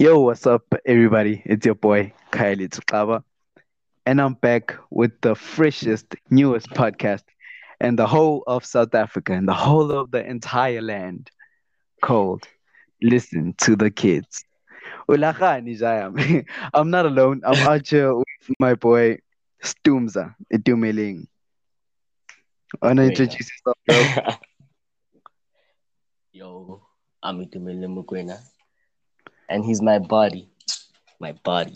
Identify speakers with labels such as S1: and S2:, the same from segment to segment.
S1: Yo, what's up, everybody? It's your boy, Kylie Tsukaba, and I'm back with the freshest, newest podcast in the whole of South Africa, and the whole of the entire land, called Listen to the Kids. Jayam. I'm not alone. I'm out here with my boy, Stumza Itumeling. Wanna introduce yourself, bro?
S2: Yo, I'm Itumele Mukwena. And he's my body. My body.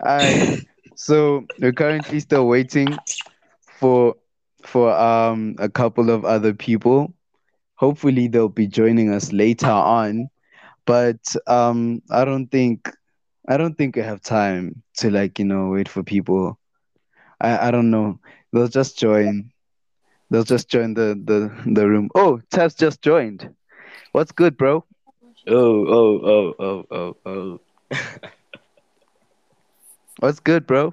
S1: Alright. So we're currently still waiting for for um a couple of other people. Hopefully they'll be joining us later on. But um I don't think I don't think we have time to like, you know, wait for people. I, I don't know. They'll just join. They'll just join the, the, the room. Oh, Tabs just joined. What's good, bro?
S2: Oh, oh, oh, oh, oh, oh.
S1: What's good, bro?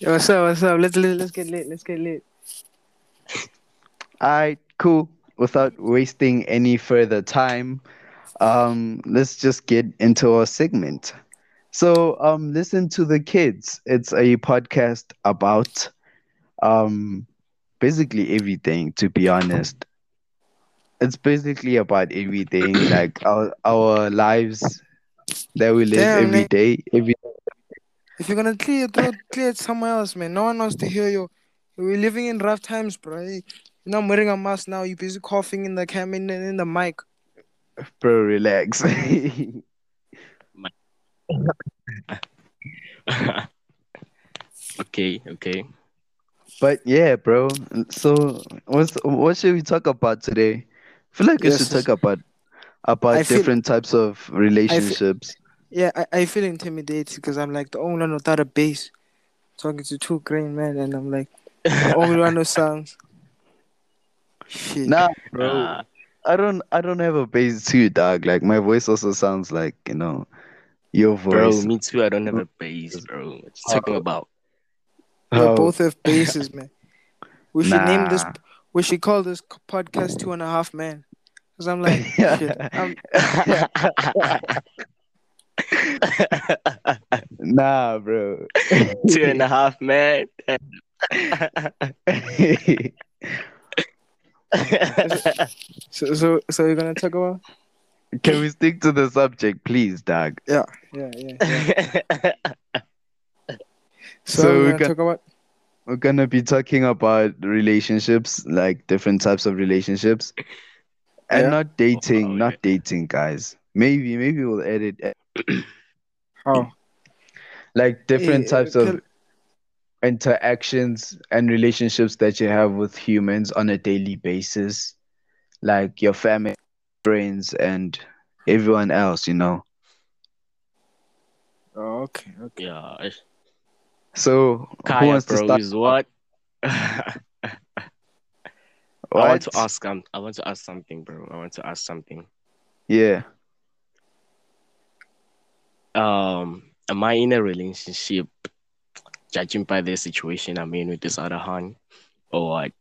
S3: Yo, what's up? What's up? Let's let, let's get lit. Let's get lit.
S1: Alright, cool. Without wasting any further time, um, let's just get into our segment. So, um, listen to the kids. It's a podcast about um basically everything, to be honest. It's basically about everything, like our our lives that we live
S3: Damn,
S1: every
S3: man.
S1: day, every
S3: If you're gonna clear it, throat, clear it somewhere else, man. No one wants to hear you. We're living in rough times, bro. You're not wearing a mask now. You're busy coughing in the camera and in the mic.
S1: bro, relax.
S2: okay, okay.
S1: But yeah, bro. So what's what should we talk about today? I feel like we
S3: Yes,
S1: should
S3: yes.
S1: talk about about
S3: I feel-
S1: different types of relationships.
S3: Yeah, I, I feel intimidated because I'm like the only one without a bass. Talking to two grown men, and I'm like the only one who sounds. Shit.
S1: Nah, bro.
S2: Nah,
S1: I don't I don't have a bass too, dog. Like my voice also sounds like, you know, your voice.
S2: bro, me too. I don't have a bass, bro. What you talking about?
S3: We
S1: Oh,
S3: both have basses, man. We should name this.
S1: Nah.
S3: We should call this podcast Two and a Half Men. Cause I'm like, shit. I'm,
S1: nah, bro.
S2: Two and a half, man.
S3: so, so, so you're gonna talk about?
S1: Can we stick to the subject, please, Doug?
S3: Yeah, yeah, yeah. yeah. So,
S1: So
S3: we're
S1: we
S3: gonna
S1: can-
S3: talk about.
S1: We're gonna be talking about relationships, like different types of relationships, and
S3: Yeah.
S1: not dating,
S2: Oh,
S1: not dating, guys. Maybe, maybe we'll edit
S3: Oh,
S1: like different
S3: Eh,
S1: types of interactions and relationships that you have with humans on a daily basis, like your family, friends, and everyone else, you know.
S3: oh okay, okay.
S2: yeah, it's-
S1: So, who
S2: Kaya,
S1: wants to start?
S2: is what? I want to ask. Um, I want to ask something, bro. I want to ask something.
S1: Yeah.
S2: Um, am I in a relationship, judging by the situation I'm in with this other hun, or what?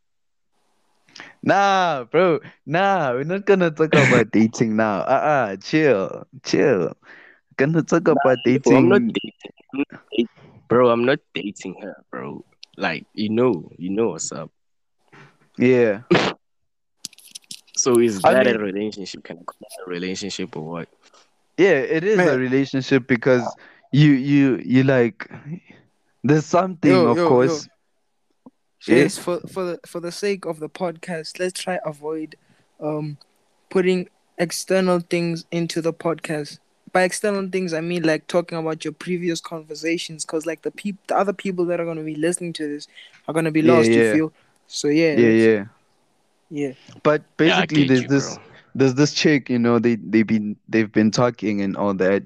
S1: Nah, bro. Nah, we're not gonna talk about dating now. Uh-uh, chill, chill. Gonna talk about
S2: Bro, I'm
S1: dating.
S2: not dating. I'm not dating. Bro, I'm not dating her, bro. Like, you know, you know what's up.
S1: Yeah.
S2: So is
S1: I
S2: that
S1: mean-
S2: a relationship? Can I call it a relationship or what?
S1: Yeah, it is a relationship because you you you like there's something
S3: Yo,
S1: of
S3: yo,
S1: course. Yeah.
S3: Yes, for for the for the sake of the podcast, let's try avoid um putting external things into the podcast. By external things, I mean like talking about your previous conversations, cause like the peop the other people that are gonna be listening to this are gonna be
S1: Yeah,
S3: lost. You feel? So yeah,
S1: Yeah, yeah.
S3: yeah.
S1: But basically
S2: get
S1: there's
S2: you,
S1: this
S2: bro.
S1: there's this chick, you know, they they've been they've been talking and all that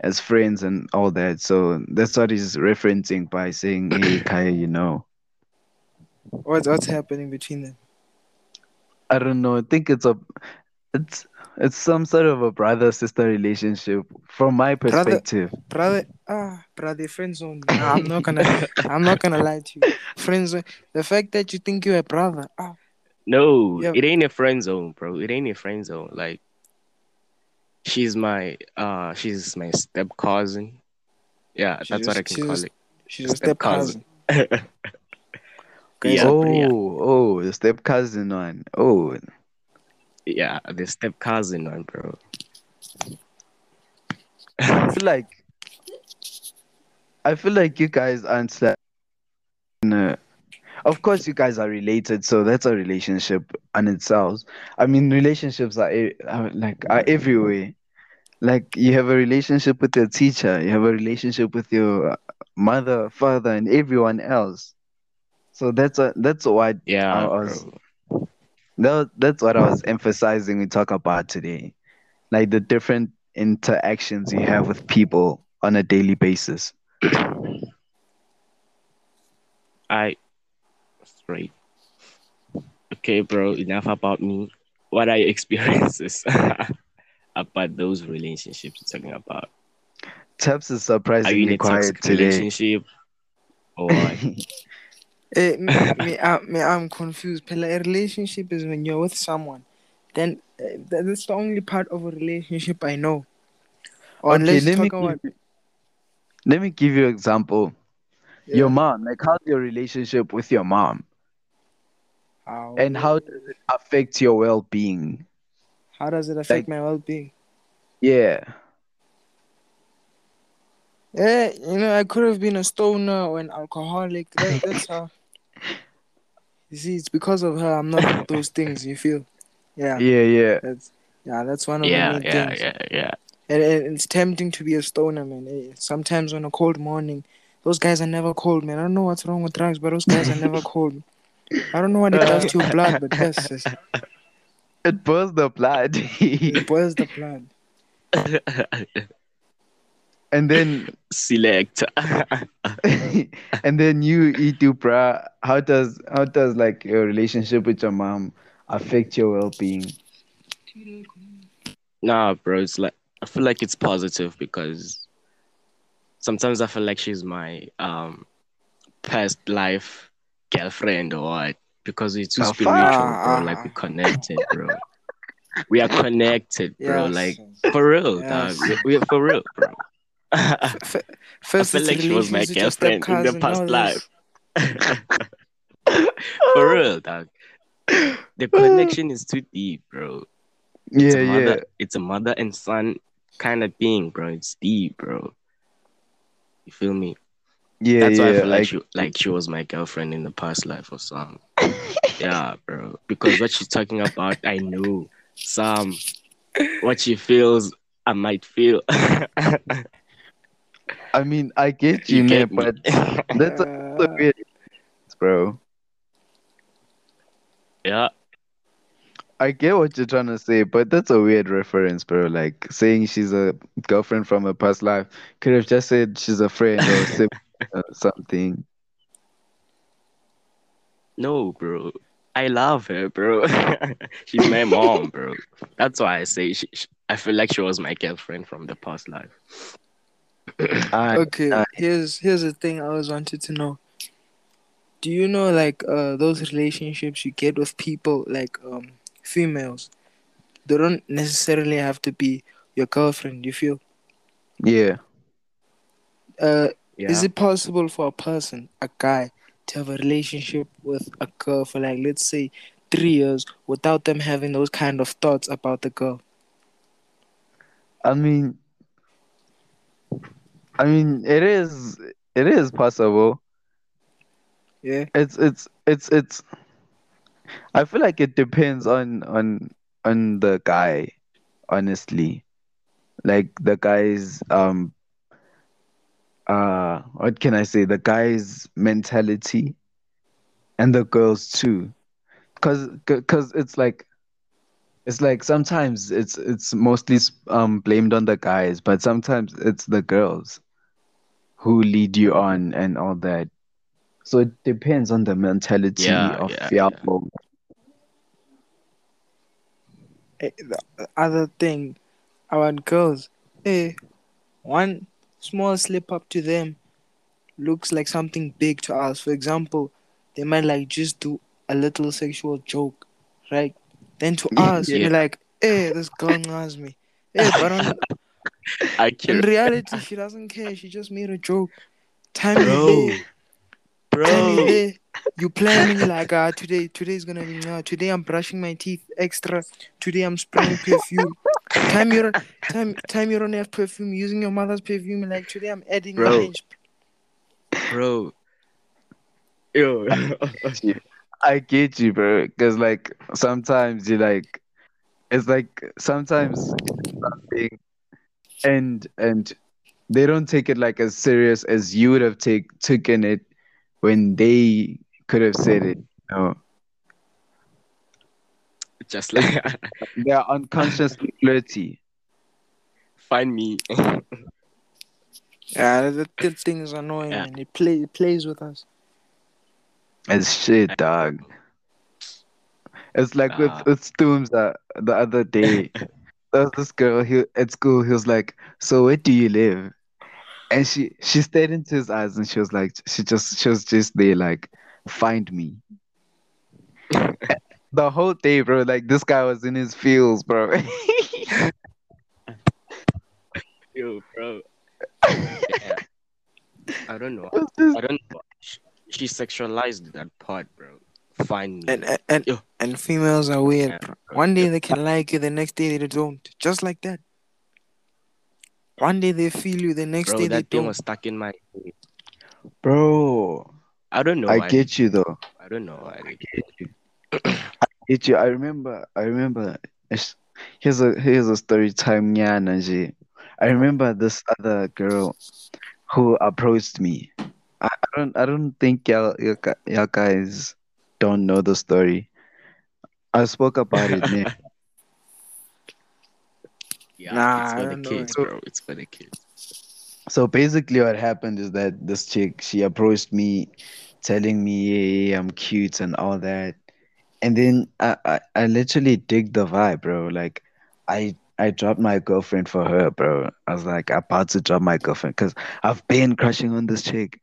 S1: as friends and all that. So that's what he's referencing by saying, Hey Kaya, you know.
S3: What's what's happening between them?
S1: I don't know. I think it's a it's it's some sort of a brother sister relationship from my perspective.
S3: brother brother ah brother friend zone Nah, i'm not gonna i'm not gonna lie to you friend zone the fact that you think you're a brother ah
S2: No,
S3: Yeah.
S2: it ain't a friend zone, bro. It ain't a friend zone. Like, she's my uh she's my step cousin. Yeah,
S3: She's
S2: that's
S3: your-
S2: what I can call
S3: your-
S2: it.
S3: She's a
S2: Step
S3: step cousin.
S2: yeah,
S1: oh,
S2: yeah,
S1: oh, the step cousin one. Oh,
S2: yeah, the step cousin one, bro.
S1: I feel like I feel like you guys aren't that. No. Of course, you guys are related, so that's a relationship on itself. I mean, relationships are, are like are everywhere. Like you have a relationship with your teacher, you have a relationship with your mother, father, and everyone else. So that's a that's what I
S2: Yeah,
S1: was
S2: bro.
S1: That, that's what I was emphasizing we talk about today. Like the different interactions you have with people on a daily basis.
S2: I straight. Okay, bro. Enough about me. What are your experiences about those relationships you're talking about?
S1: Taps is
S2: Are you in
S1: surprisingly quiet today.
S2: relationship oh, or what?
S3: Eh, me, me, I, me, I'm confused. Pela, a relationship is when you're with someone. Then uh, that's the only part of a relationship I know. Or
S1: Okay,
S3: unless you
S1: let me
S3: about
S1: give, let me give you an example.
S3: yeah,
S1: Your mom, like how's your relationship with your mom?
S3: how,
S1: And how does it affect your well-being?
S3: how does it affect
S1: Like
S3: my well-being?
S1: yeah.
S3: Yeah, you know, I could have been a stoner or an alcoholic. That, that's how. You see, it's because of her I'm not those things. You feel? Yeah,
S1: Yeah, yeah.
S3: that's yeah, that's one of the
S2: yeah,
S3: main
S2: yeah,
S3: things.
S2: yeah, yeah.
S3: And, and it's tempting to be a stoner, man. Eh, Sometimes on a cold morning, those guys are never cold, man. I don't know what's wrong with drugs, but those guys are never cold. I don't know what it does to your blood, but yes, yes,
S1: It burns the blood.
S3: it boils the blood.
S1: and then
S2: Select.
S1: and then you Itu bruh, how does how does like your relationship with your mom affect your well-being?
S2: nah, bro. It's like I feel like it's positive because sometimes I feel like she's my um past life girlfriend or what because we're too spiritual, bro. Like we're connected, bro. We are connected, bro.
S3: Yes.
S2: Like for real,
S3: Yes.
S2: dog. We, we are for real, bro.
S3: First,
S2: feel
S3: it's
S2: like she was my
S3: relations with your
S2: girlfriend in the past life. for real, dog. The connection is too deep, bro. It's
S1: Yeah,
S2: a mother,
S1: yeah.
S2: it's a mother and son kind of thing, bro. It's deep, bro. You feel me?
S1: Yeah,
S2: That's why I feel like
S1: I-
S2: she like she was my girlfriend in the past life or something. yeah, bro. Because what she's talking about, I know. Some what she feels, I might feel.
S1: I mean, I get you,
S2: you
S1: man,
S2: get me?
S1: but that's a, that's a weird, bro.
S2: yeah.
S1: I get what you're trying to say, but that's a weird reference, bro. Like saying she's a girlfriend from a past life. Could have just said she's a friend or or something.
S2: No, bro. I love her, bro. She's my mom, bro. That's why I say she, she- I feel like she was my girlfriend from the past life.
S3: Okay, here's here's the thing I always wanted to know. Do you know like uh those relationships you get with people like um females? They don't necessarily have to be your girlfriend. You feel?
S1: yeah.
S3: Uh,
S2: Yeah.
S3: is it possible for a person, a guy, to have a relationship with a girl for like let's say three years without them having those kind of thoughts about the girl?
S1: I mean, I mean, it is, it is possible.
S3: Yeah.
S1: It's, it's, it's, it's. I feel like it depends on on on the guy, honestly. Like the guy's um uh what can I say? The guy's mentality and the girls too. Cause, cause it's like it's like sometimes it's it's mostly um blamed on the guys, but sometimes it's the girls who lead you on and all that. So it depends on the mentality
S2: Yeah,
S1: of
S2: yeah,
S1: your
S2: yeah.
S3: Eh, The other thing about girls, eh, one small slip up to them looks like something big to us. For example, they might like just do a little sexual joke, right? Then to us,
S2: Yeah.
S3: we're like, eh, this girl knows me. Hey, but on,
S2: I
S3: in reality, she doesn't care. She just made a joke. Time you
S2: bro,
S3: there, time you
S2: bro.
S3: You planning like uh today today's gonna be uh, today I'm brushing my teeth extra. Today I'm spraying perfume. Time you don't time time you don't have perfume using your mother's perfume like today I'm adding
S2: Bro.
S3: my bench.
S2: bro. Yo,
S1: I get you, bro. Because like sometimes you like, it's like sometimes something, and and they don't take it like as serious as you would have take taken it when they could have said it. You know,
S2: just like
S1: they're unconsciously flirty.
S2: find me.
S3: Yeah, that, that thing is annoying
S2: Yeah.
S3: and it play it plays with us.
S1: It's shit, dog. It's like
S2: Nah.
S1: with with Stooms uh, the other day. There was this girl he, at school. He was like, "So where do you live?" And she she stared into his eyes and she was like, she just she was just there like, "Find me." The whole day, bro. Like this guy was in his feels, bro.
S2: Yo, bro. Yeah. I don't know.
S1: It was just-
S2: I don't know. She sexualized that part, bro. Find me.
S3: And and and,
S2: Yo.
S3: and females are weird.
S2: Yeah,
S3: bro.
S2: bro.
S3: One day they can like you, the next day they don't. Just like that. One day they feel you, the next
S2: Bro,
S3: day they
S2: that thing
S3: don't.
S2: was stuck in my.
S1: bro.
S2: I don't know.
S1: I get you though.
S2: I don't know. I,
S1: get you. I get you. I remember. I remember. it's- Here's a here's a story time, Nyana. I remember this other girl who approached me. I, I don't I don't think y'all, y'all y'all guys don't know the story. I spoke about it, man.
S2: yeah,
S3: Nah,
S2: it's
S3: I
S2: for the
S3: don't know
S2: kids, bro. It's for the kids.
S1: So basically, what happened is that this chick she approached me, telling me yeah, yeah, I'm cute and all that, and then I, I I literally dig the vibe, bro. Like, I I dropped my girlfriend for her, bro. I was like about to drop my girlfriend because I've been crushing on this chick,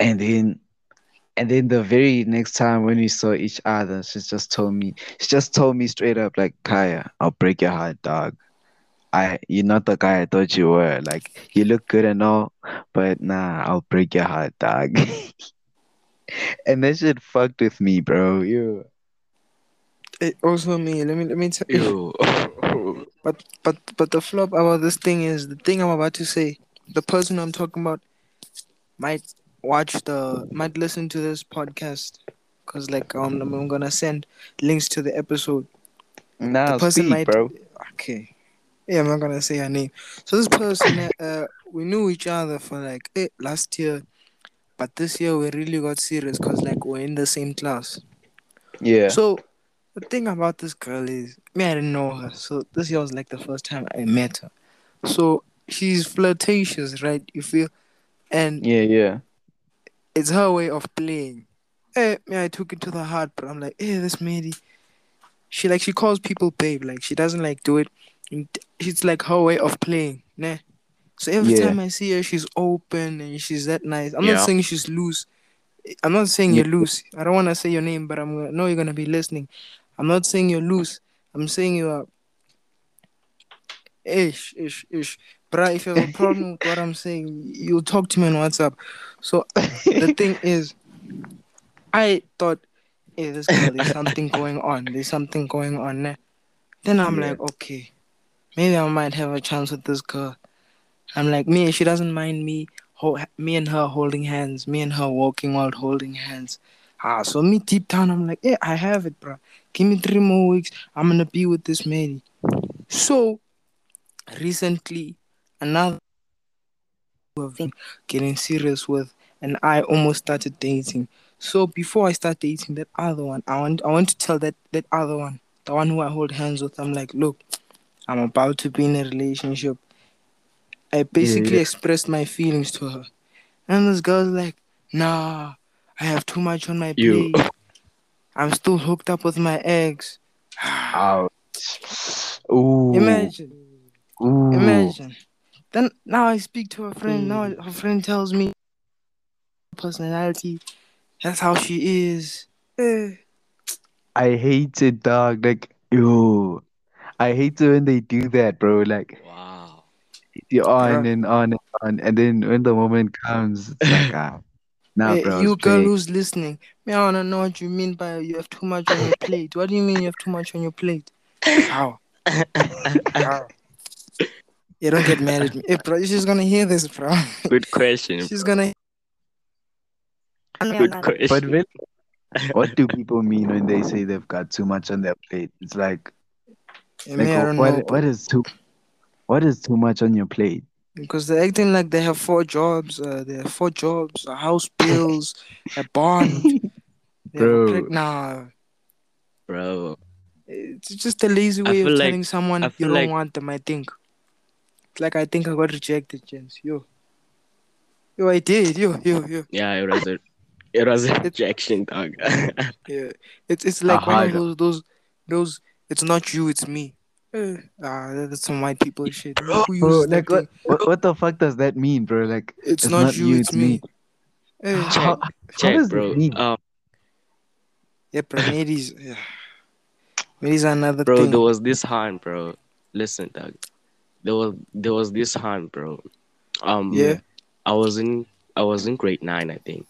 S1: and then and then the very next time when we saw each other, she just told me she just told me straight up like Kaya, I'll break your heart, dog. I you're not the guy I thought you were. Like you look good and all, but nah, I'll break your heart, dog. and that shit fucked with me, bro. You
S3: It also me. Let me let me tell you. But but but the flop about this thing is the thing I'm about to say. The person I'm talking about might watch the might listen to this podcast because like um, I'm gonna send links to the episode.
S1: nah,
S3: the person
S1: speak,
S3: might
S1: bro.
S3: okay. Yeah, I'm not gonna say her name. So this person, uh, we knew each other for like eh, last year, but this year we really got serious because like we're in the same class.
S1: Yeah.
S3: So the thing about this girl is, me, I didn't know her. So this year was like the first time I met her. So she's flirtatious, right? You feel, and
S1: Yeah, yeah.
S3: It's her way of playing. Eh, me, I took it to the heart, but I'm like, eh, this lady, she like she calls people babe, like she doesn't like do it. It's like her way of playing, nah. So every
S1: Yeah.
S3: time I see her, she's open and she's that nice. I'm
S2: Yeah.
S3: not saying she's loose. I'm not saying
S1: Yeah.
S3: you're loose. I don't want to say your name, but I'm gonna know you're gonna be listening. I'm not saying you're loose. I'm saying you are. Ish, ish, ish. But if you have a problem with what I'm saying, you'll talk to me on WhatsApp. So the thing is, I thought, hey, this girl, there's something going on. There's something going on there. Then I'm
S1: Yeah.
S3: like, okay, maybe I might have a chance with this girl. I'm like, me, she doesn't mind me, ho- me and her holding hands, me and her walking while holding hands. Ah, so me deep down, I'm like, yeah, I have it, bro. Give me three more weeks. I'm gonna be with this lady. So recently, another who have been getting serious with, and I almost started dating. So before I start dating that other one, I want I want to tell that that other one, the one who I hold hands with, I'm like, look, I'm about to be in a relationship. I basically
S1: yeah.
S3: expressed my feelings to her, and this girl's like, nah, I have too much on my plate. I'm still hooked up with my ex.
S1: Ouch. Ooh.
S3: Imagine.
S1: Ooh.
S3: Imagine. Then now I speak to her friend. Now
S2: Mm.
S3: her friend tells me personality. That's how she is. Eh.
S1: I hate it, dog. Like, yo, I hate it when they do that, bro. Like
S2: Wow.
S1: you're on
S3: Bruh.
S1: and on and on, and then when the moment comes, it's like ah, nah,
S3: Hey,
S1: bro.
S3: you girl
S1: Drake.
S3: who's listening, me, I wanna know what you mean by you have too much on your plate. What do you mean you have too much on your plate? How? How? Yeah, don't get mad at. Hey, bro, she's gonna hear this, bro.
S2: Good question.
S3: she's gonna.
S2: Good
S1: But
S2: question.
S1: really, what do people mean when they say they've got too much on their plate? It's like, like
S3: me, I don't
S1: what,
S3: know.
S1: what is too, what is too much on your plate?
S3: Because they're acting like they have four jobs. Uh, they have four jobs, a house bills, a bond. They
S1: Bro.
S3: preg- nah,
S2: Bro.
S3: it's just a lazy way of
S2: like-
S3: telling someone
S2: I
S3: you don't
S2: like-
S3: want them. I think. It's like I think I got rejected, James. Yo, yo, I did. Yo, yo, yo.
S2: Yeah, it was a it was a rejection, dog.
S3: Yeah, it's it's like one of those those those. It's not you, it's me. Eh, ah, that's some white people shit. Who
S1: Bro, like what, what, what the fuck does that mean, bro? Like,
S3: It's,
S1: it's
S3: not,
S1: not
S3: you,
S1: you,
S3: it's
S1: it's
S3: me.
S1: me.
S3: Eh,
S2: Check,
S1: how, how
S2: check,
S1: does
S2: bro. Um,
S3: yeah, bro, ladies. Yeah. Ladies another
S2: bro,
S3: thing.
S2: there was this hand, bro. Listen, dog. There was there was this hand, bro. Um,
S3: Yeah.
S2: I was in I was in grade nine, I think.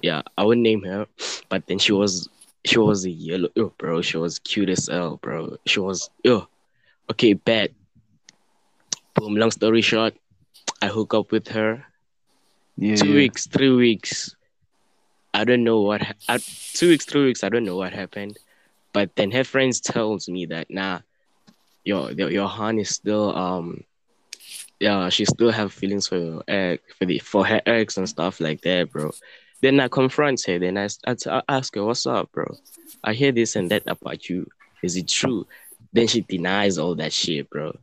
S2: Yeah, I would name her, but then she was she was a yellow, yo, bro. She was cute as hell, bro. She was yo. Okay, bad. Boom. Long story short, I hook up with her.
S1: Yeah,
S2: two
S1: yeah.
S2: weeks, three weeks. I don't know what. Ha- uh, two weeks, three weeks. I don't know what happened, but then her friends tells me that nah, your your your Han is still um, yeah, she still have feelings for your ex, for the for her ex and stuff like that, bro. Then I confront her. Then I I ask her, "What's up, bro? I hear this and that about you. Is it true?" Then she denies all that shit, bro.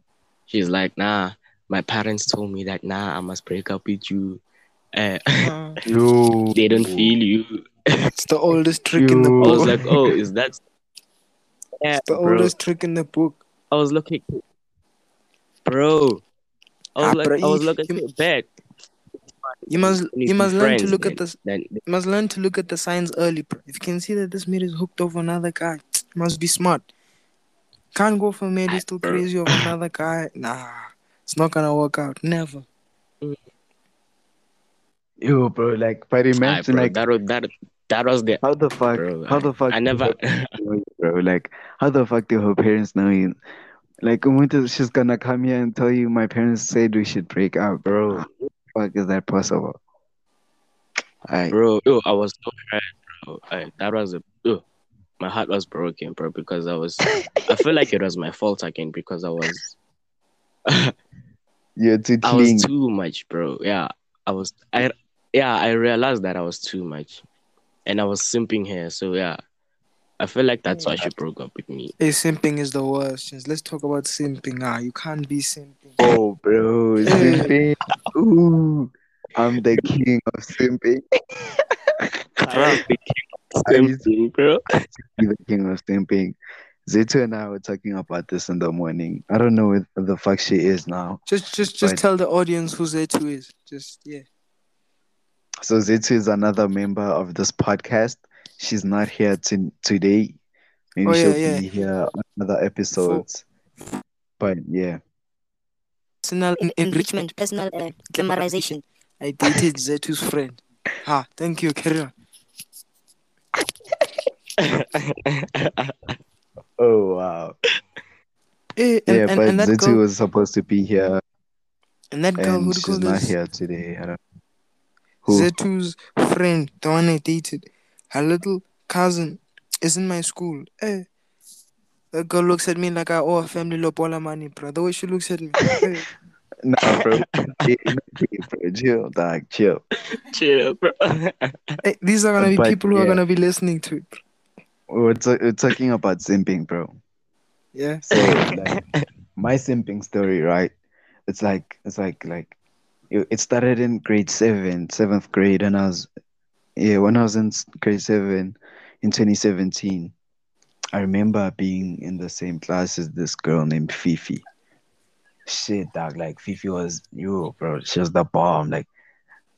S2: She's like, "Nah, my parents told me that nah, I must break up with you." Uh,
S3: Uh,
S1: Yo.
S2: they don't feel you.
S3: it's the oldest trick in the
S1: You-
S2: I was
S3: book.
S2: like, oh, is that? Yeah,
S3: it's the
S2: bro.
S3: oldest trick in the book.
S2: I was looking, bro. I was
S3: Ah,
S2: like,
S3: bro,
S2: I was looking
S3: you-
S2: at bad.
S3: You must you must
S2: be
S3: learn to look
S2: man.
S3: at this.
S2: Then
S3: You must learn to look at the signs early, bro. If you can see that this mate is hooked over another guy, must be smart. Can't go for a mate who's still
S2: Bro.
S3: crazy over another guy. Nah, it's not gonna work out. Never.
S1: Yo, bro. Like, but imagine,
S2: bro,
S1: like,
S2: that was that that was the
S1: how the fuck,
S2: bro.
S1: how the fuck,
S2: I never.
S1: her parents know you, bro? Like, how the fuck do her parents know you? Like, Umuntu, she's gonna come here and tell you my parents said we should break up, bro. How the fuck is that possible? I,
S2: bro, yo, I was so hurt, bro. I, that was a. Yo, my heart was broken, bro, because I was. I feel like it was my fault again because I was.
S1: you're too
S2: I was too much, bro. Yeah, I was. I yeah, I realized that I was too much, and I was simping here. So yeah, I feel like that's why she broke up with me.
S3: Hey, simping is the worst. Just let's talk about simping. Ah, you can't be simping.
S1: Oh, bro, simping. Ooh, I'm the king of simping.
S2: I
S1: I used
S2: simping, bro.
S1: be the king of simping. Zetu and I were talking about this in the morning. I don't know where the fuck she is now.
S3: Just just just
S1: But-
S3: tell the audience who Zetu is. Just yeah.
S1: So Zetu is another member of this podcast. She's not here to, today. Maybe
S3: Oh, yeah,
S1: she'll
S3: yeah.
S1: be here on other episodes. But yeah.
S3: Personal en- enrichment.
S4: enrichment, personal uh, glamorization.
S3: I dated Zetu's friend. Ha, thank you, carry on.
S1: Oh wow.
S3: Hey, and,
S1: yeah,
S3: and,
S1: but
S3: and
S1: Zetu
S3: girl,
S1: was supposed to be here
S3: and that girl,
S1: and
S3: who
S1: she's not
S3: this?
S1: here today. I don't Who?
S3: Zetu's friend, the one I dated, her little cousin is in my school. Hey, that girl looks at me like I owe a family lobola money, bro. The way she looks at me. Hey, eh.
S1: Nah, bro. Chill, bro. Chill, dog. Chill.
S2: Chill, bro.
S3: hey, these are gonna be
S1: But,
S3: people who are gonna be listening to it.
S1: We're, ta- we're talking about simping, bro.
S3: Yeah.
S1: So like my simping story, right? It's like it's like like it started in grade seven, seventh grade, and I was yeah when I was in grade seven in 2017. I remember being in the same class as this girl named Fifi. Shit, dog. Like Fifi was you, bro. She was the bomb. Like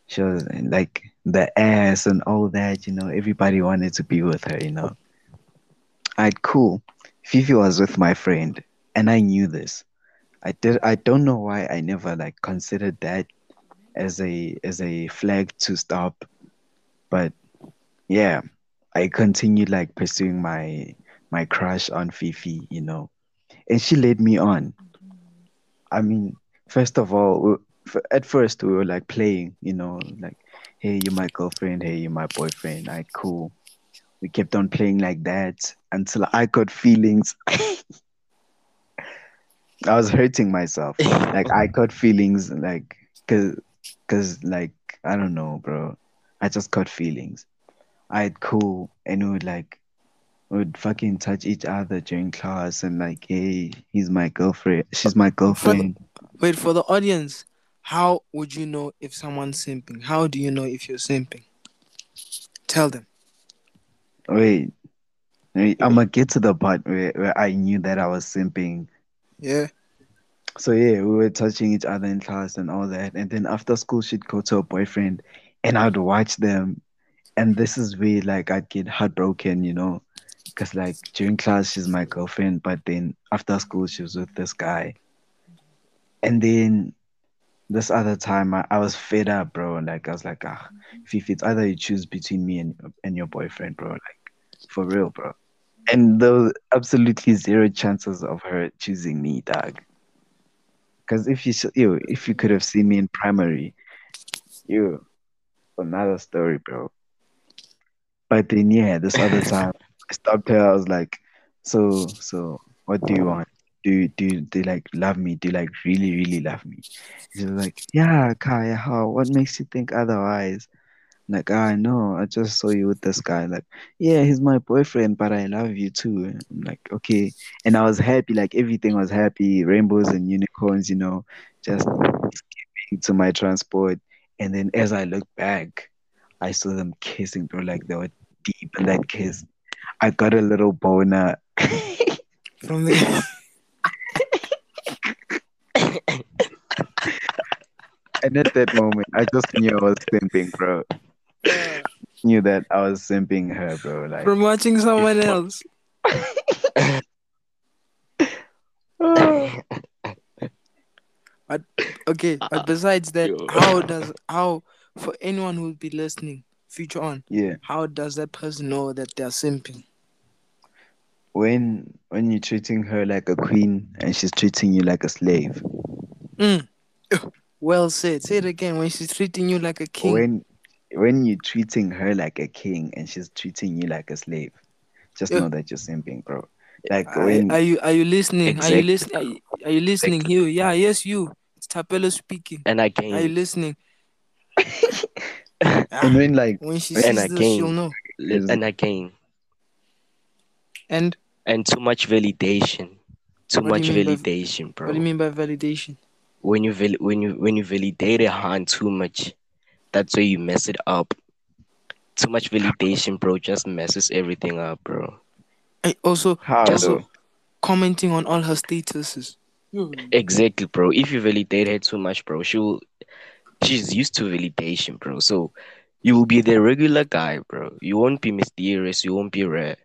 S1: she was like the ass and all that. You know, everybody wanted to be with her. You know. I'd cool. Fifi was with my friend. and I knew this. I did. I don't know why I never like considered that as a as a flag to stop, but yeah, I continued like pursuing my my crush on Fifi, you know, and she led me on. I mean, first of all, at first we were like playing, you know, like, hey, you're my girlfriend, hey, you're my boyfriend, like, cool. We kept on playing like that until I got feelings. I was hurting myself. Like I got feelings, like, cause, cause, like, I don't know, bro. I just got feelings. I'd cool, and we would like, we would fucking touch each other during class, and like, hey, he's my girlfriend. She's my girlfriend.
S3: Wait for the audience. How would you know if someone's simping? How do you know if you're simping? Tell them.
S1: Wait, wait, I'm gonna get to the part where, where I knew that I was simping.
S3: Yeah.
S1: So yeah, we were touching each other in class and all that. And then after school, she'd go to her boyfriend, and I'd watch them. And this is where like I'd get heartbroken, you know, because like during class she's my girlfriend, but then after school she was with this guy. And then this other time I, I was fed up, bro. And like I was like, ah, Fifi, it's either you choose between me and and your boyfriend, bro. Like for real, bro. And there was absolutely zero chances of her choosing me, dog. Because if you, you, if you could have seen me in primary, you, another story, bro. But then, yeah, this other time, I stopped her. I was like, so, so, what do you want? Do you, do you, do you like love me? Do you like really, really love me? She was like, yeah, Kaya, how? What makes you think otherwise? Like, ah, know, I just saw you with this guy. Like, yeah, he's my boyfriend, but I love you too. I'm like, okay. And I was happy, like everything was happy, rainbows and unicorns, you know, just skipping to my transport. And then as I looked back, I saw them kissing, bro. Like they were deep in that kiss. I got a little boner.
S3: From the
S1: and at that moment, I just knew I was simping, bro. Knew that I was simping her, bro. Like,
S3: from watching someone else. but
S2: Okay,
S3: but besides that, how does how for anyone who will be listening, future on,
S1: yeah.
S3: how does that person know that they're simping?
S1: when when you're treating her like a queen and she's treating you like a slave
S3: Mm. Well said. Say it again. When she's treating you like a king.
S1: when when you're treating her like a king and she's treating you like a slave just
S3: Yeah.
S1: know that you're simping bro like
S3: Are,
S1: when
S3: are you are you listening? Are you listening? Are you, are you listening? Here, yeah, yes, you. It's Tapelo speaking.
S2: and again,
S3: Are you listening?
S1: and when like
S3: When she
S2: And
S3: sees this, she'll
S2: again.
S3: know.
S1: Is-
S2: and again,
S3: And
S2: and too much validation, too
S3: What
S2: much
S3: validation, mean by-
S2: validation,
S3: what do you mean by validation?
S2: When you val- when you when you validate a hand too much, that's where you mess it up. Too much validation, bro, just messes everything up, bro.
S3: I also
S1: how
S3: also
S1: though?
S3: commenting on all her statuses. Hmm.
S2: Exactly, bro. If you validate her too much, bro, she'll she's used to validation, bro. So you will be the regular guy, bro. You won't be mysterious, you won't be rare.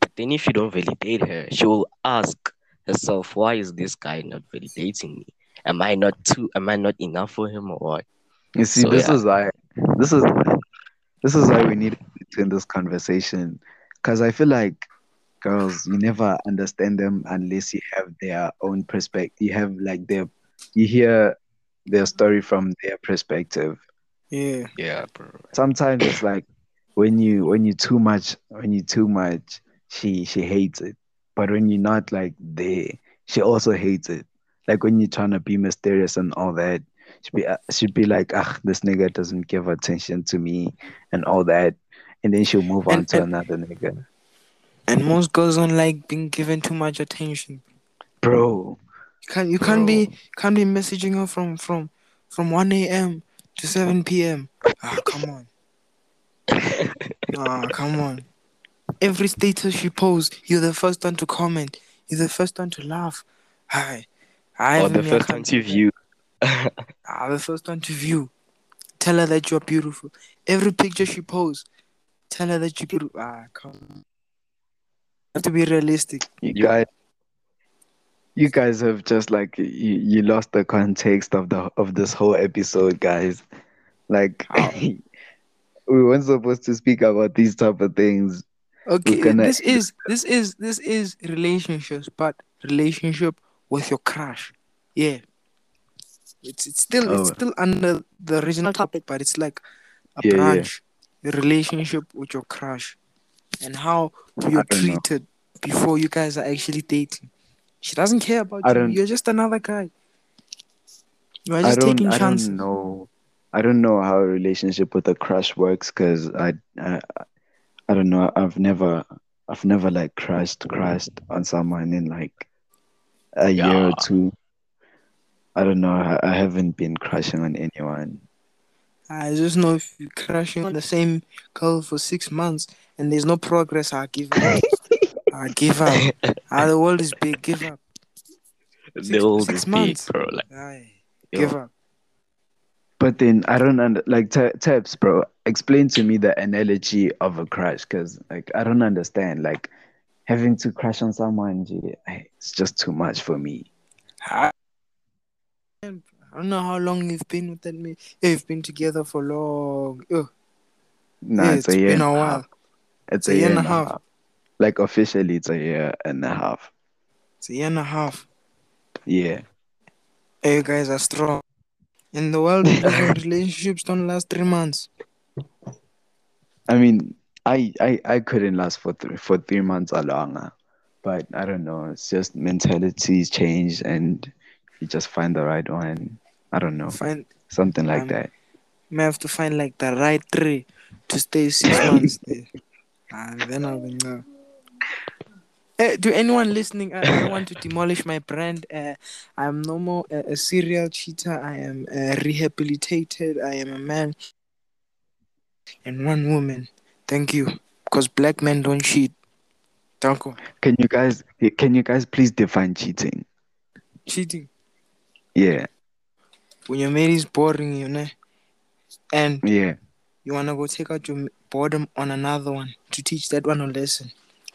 S2: But then if you don't validate her, she will ask herself, why is this guy not validating me? Am I not too am I not enough for him or what?
S1: You see
S2: So,
S1: this
S2: yeah.
S1: is why this is this is why we need to in this conversation because i feel like girls you never understand them unless you have their own perspective you have like their you hear their story from their perspective
S3: Yeah.
S2: Yeah, bro.
S1: sometimes it's like when you when you too much when you too much she she hates it but when you're not like there she also hates it like when you're trying to be mysterious and all that she'd be uh, she'd be like ah this nigga doesn't give attention to me and all that and then she'll move on
S3: And-
S1: to
S3: and-
S1: another nigga
S3: And most girls don't like being given too much attention.
S1: bro
S3: You can't you can't be can't be messaging her from from from one a.m. to seven p.m. Ah, come on. Ah, come on. Every status she posts, you're the first one to comment. You're the first one to laugh. Hi. I
S2: Or the first time to view.
S3: Ah, the first one to view. Tell her that you're beautiful. Every picture she posts, tell her that you're beautiful. Ah, come on. have to be realistic.
S1: you
S2: You-
S1: guys You guys have just like you, you lost the context of the of this whole episode, guys. Like we weren't supposed to speak about these type of things.
S3: Okay,
S1: gonna-
S3: this is this is this is relationships, but relationship with your crush. Yeah. It's it's still it's
S1: Oh.
S3: still under the original topic, but it's like a
S1: Yeah, yeah.
S3: branch. The relationship with your crush and how you're
S1: don't know.
S3: treated before you guys are actually dating. She doesn't care about
S1: I
S3: you.
S1: don't-
S3: You're just another guy. You are
S1: I
S3: just
S1: don't
S3: taking
S1: I
S3: chances.
S1: don't know. I don't know how a relationship with a crush works because I, I I don't know. I've never I've never like crushed crushed on someone in like a year or two. I don't know. I, I haven't been crushing on anyone.
S3: I just know if you're crashing on the same girl for six months and there's no progress, I give up. I give up. Ah, the world is big. Give up.
S2: The
S3: Six-
S2: old
S3: six
S2: is big,
S3: months.
S2: bro. Like,
S3: Aye, give up.
S1: But then I don't under like t- Taps, bro. Explain to me the analogy of a crush, because like I don't understand. Like having to crush on someone, gee, it's just too much for me.
S3: I I don't know how long you've been with that man. Yeah, you've been together for long. Ugh,
S1: Nah,
S3: yeah,
S1: it's,
S3: it's
S1: a year
S3: been
S1: and
S3: a
S1: a
S3: while.
S1: half. It's
S3: It's
S1: a year and a half.
S3: half.
S1: Like officially, it's a year and a half.
S3: It's a year and a half.
S1: Yeah.
S3: Hey, you guys are strong. In the world, we live in, relationships don't last three months.
S1: I mean, I I I couldn't last for three for three months or longer, ah. but I don't know. It's just mentalities change, and you just find the right one. I don't know,
S3: Find
S1: something like
S3: Um,
S1: that.
S3: may have to find like the right tree to stay six months there. And then I'll be no. Eh, to anyone listening, I, I don't want to demolish my brand. Uh, I'm no more a, a serial cheater. I am uh, rehabilitated. I am a man and one woman. Thank you. Because black men don't cheat. Thank you.
S1: Can you guys can you guys please define cheating?
S3: Cheating.
S1: Yeah,
S3: When your mate is boring you, know, and
S1: yeah.
S3: you wanna go take out your boredom on another one to teach that one a lesson.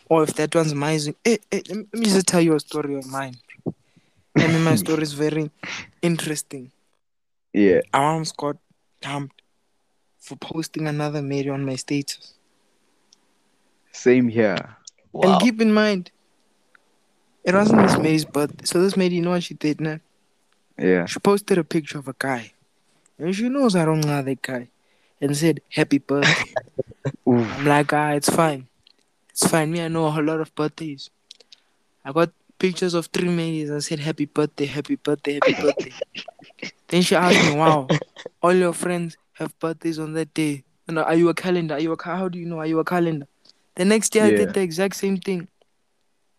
S3: Or if that one's amazing, hey, hey, let me just tell you a story of mine. I mean, my story is very interesting.
S1: Yeah.
S3: I once got dumped for posting another mate on my status.
S1: Same here.
S2: wow.
S3: And keep in mind, it wasn't this mate's birthday. So this mate, you know what she did now?
S1: Yeah.
S3: She posted a picture of a guy. And she knows I don't know that guy. And said, Happy birthday. I'm like, ah, it's fine. It's fine. Me, I know a whole lot of birthdays. I got pictures of three mates. I said, Happy birthday, happy birthday, happy birthday. then she asked me, Wow, all your friends have birthdays on that day. And are you a calendar? Are you a ca- how do you know? Are you a calendar? The next day I did the exact same thing.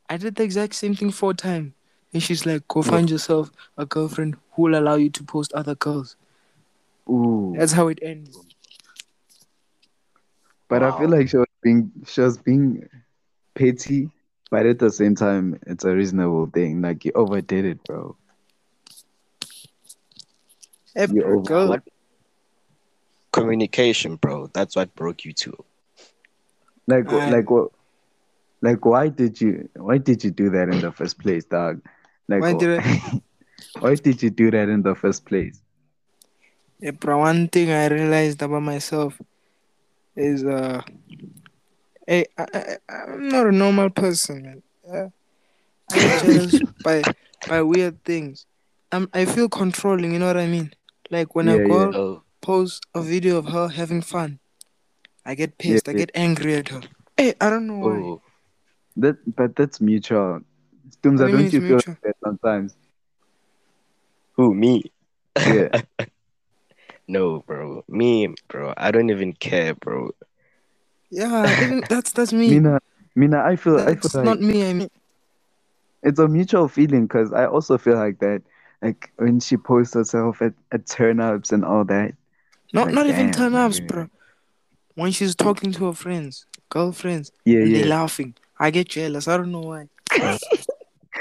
S3: I did the exact same thing four times. And she's like, Go find yourself a girlfriend who will allow you to post other girls.
S1: Ooh.
S3: That's how it ends.
S1: But I feel like she was being she was being petty, but at the same time, it's a reasonable thing. Like you overdid it, bro.
S3: Hey,
S1: You over-
S3: girl,
S2: What? Communication, bro. That's what broke you two.
S1: Like wh-
S3: I-
S1: like what? Like why did you why did you do that in the first place, dog? Like
S3: Why
S1: wh-
S3: did
S1: why did you do that in the first place?
S3: Yeah, bro, one thing I realized about myself is uh hey, I, I, I'm not a normal person, man. Uh, I get jealous by by weird things. I'm I feel controlling, you know what I mean? Like when
S1: Yeah,
S3: go
S1: yeah.
S3: girl
S2: Oh,
S3: posts a video of her having fun, I get pissed, I
S1: yeah.
S3: get angry at her. Hey, I don't know why.
S2: oh,
S1: That but that's mutual. Stumza,
S3: What do you mean
S1: don't
S3: it's
S1: you feel
S3: mutual?
S1: like that sometimes?
S2: who? Me?
S1: Yeah.
S2: No, bro. Me, bro. I don't even care, bro.
S3: Yeah, even, that's that's me.
S1: Mina, Mina, I feel I feel like
S3: not me. I mean,
S1: it's a mutual feeling because I also feel like that. Like when she posts herself at, at turn ups and all that.
S3: not
S1: Like,
S3: not even
S1: damn,
S3: turn ups, bro. When she's talking to her friends, girlfriends,
S1: Yeah,
S3: and they're laughing. I get jealous. I don't know why.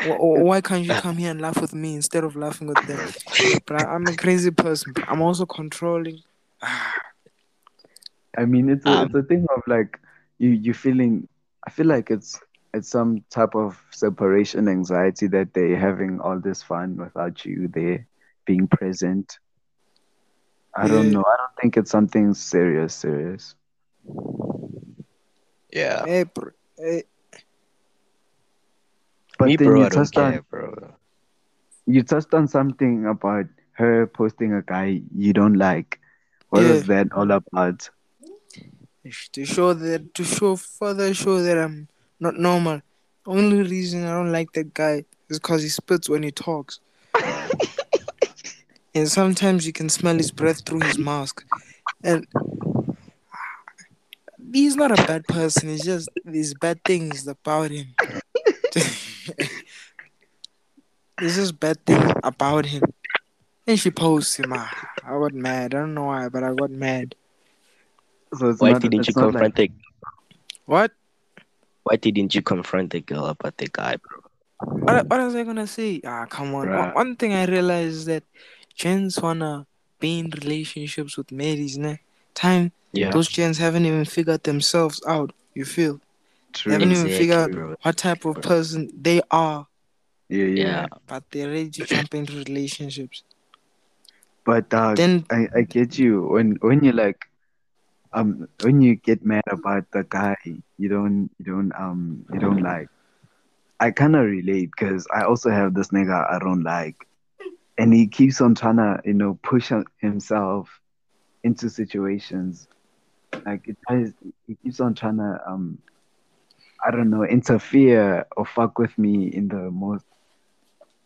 S3: Wh- wh- why can't you come here and laugh with me instead of laughing with them? But I, I'm a crazy person. I'm also controlling.
S1: I mean, it's a,
S2: Um,
S1: it's a thing of like you you feeling. I feel like it's it's some type of separation anxiety that they're having all this fun without you there being present. I don't
S3: Yeah.
S1: know. I don't think it's something serious, serious.
S2: Yeah.
S3: Hey, bro. Hey,
S1: But
S2: Me,
S1: then
S2: bro,
S1: you touched on
S2: bro.
S1: you touched on something about her posting a guy you don't like. What
S3: Yeah.
S1: was that all about?
S3: to show that to show further show that I'm not normal. Only reason I don't like that guy is because he spits when he talks. and sometimes you can smell his breath through his mask. And he's not a bad person, it's just these bad things about him. There's just bad thing about him. And she posts him. ah, I got mad. I don't know why, but I got mad.
S1: So
S2: Why
S1: not,
S2: didn't you confront
S1: like,
S2: the
S3: What?
S2: Why didn't you confront the girl about the guy, bro?
S3: What, what was I gonna say? Ah, come on.
S1: Bruh.
S3: One, one thing I realized is that gents wanna be in relationships with ladies, ne? Time
S2: Yeah.
S3: those gents haven't even figured themselves out. You feel? They
S1: true.
S3: haven't even
S2: Exactly,
S3: figured
S2: bro.
S3: what type of person they are,
S1: Yeah, yeah.
S2: Yeah.
S3: but they're ready to jump into relationships.
S1: But dog,
S3: Then
S1: I, I get you when when you like um when you get mad about the guy you don't you don't um you don't like I kind of relate because I also have this nigga I don't like and he keeps on trying to you know push himself into situations like it tries he keeps on trying to um I don't know interfere or fuck with me in the most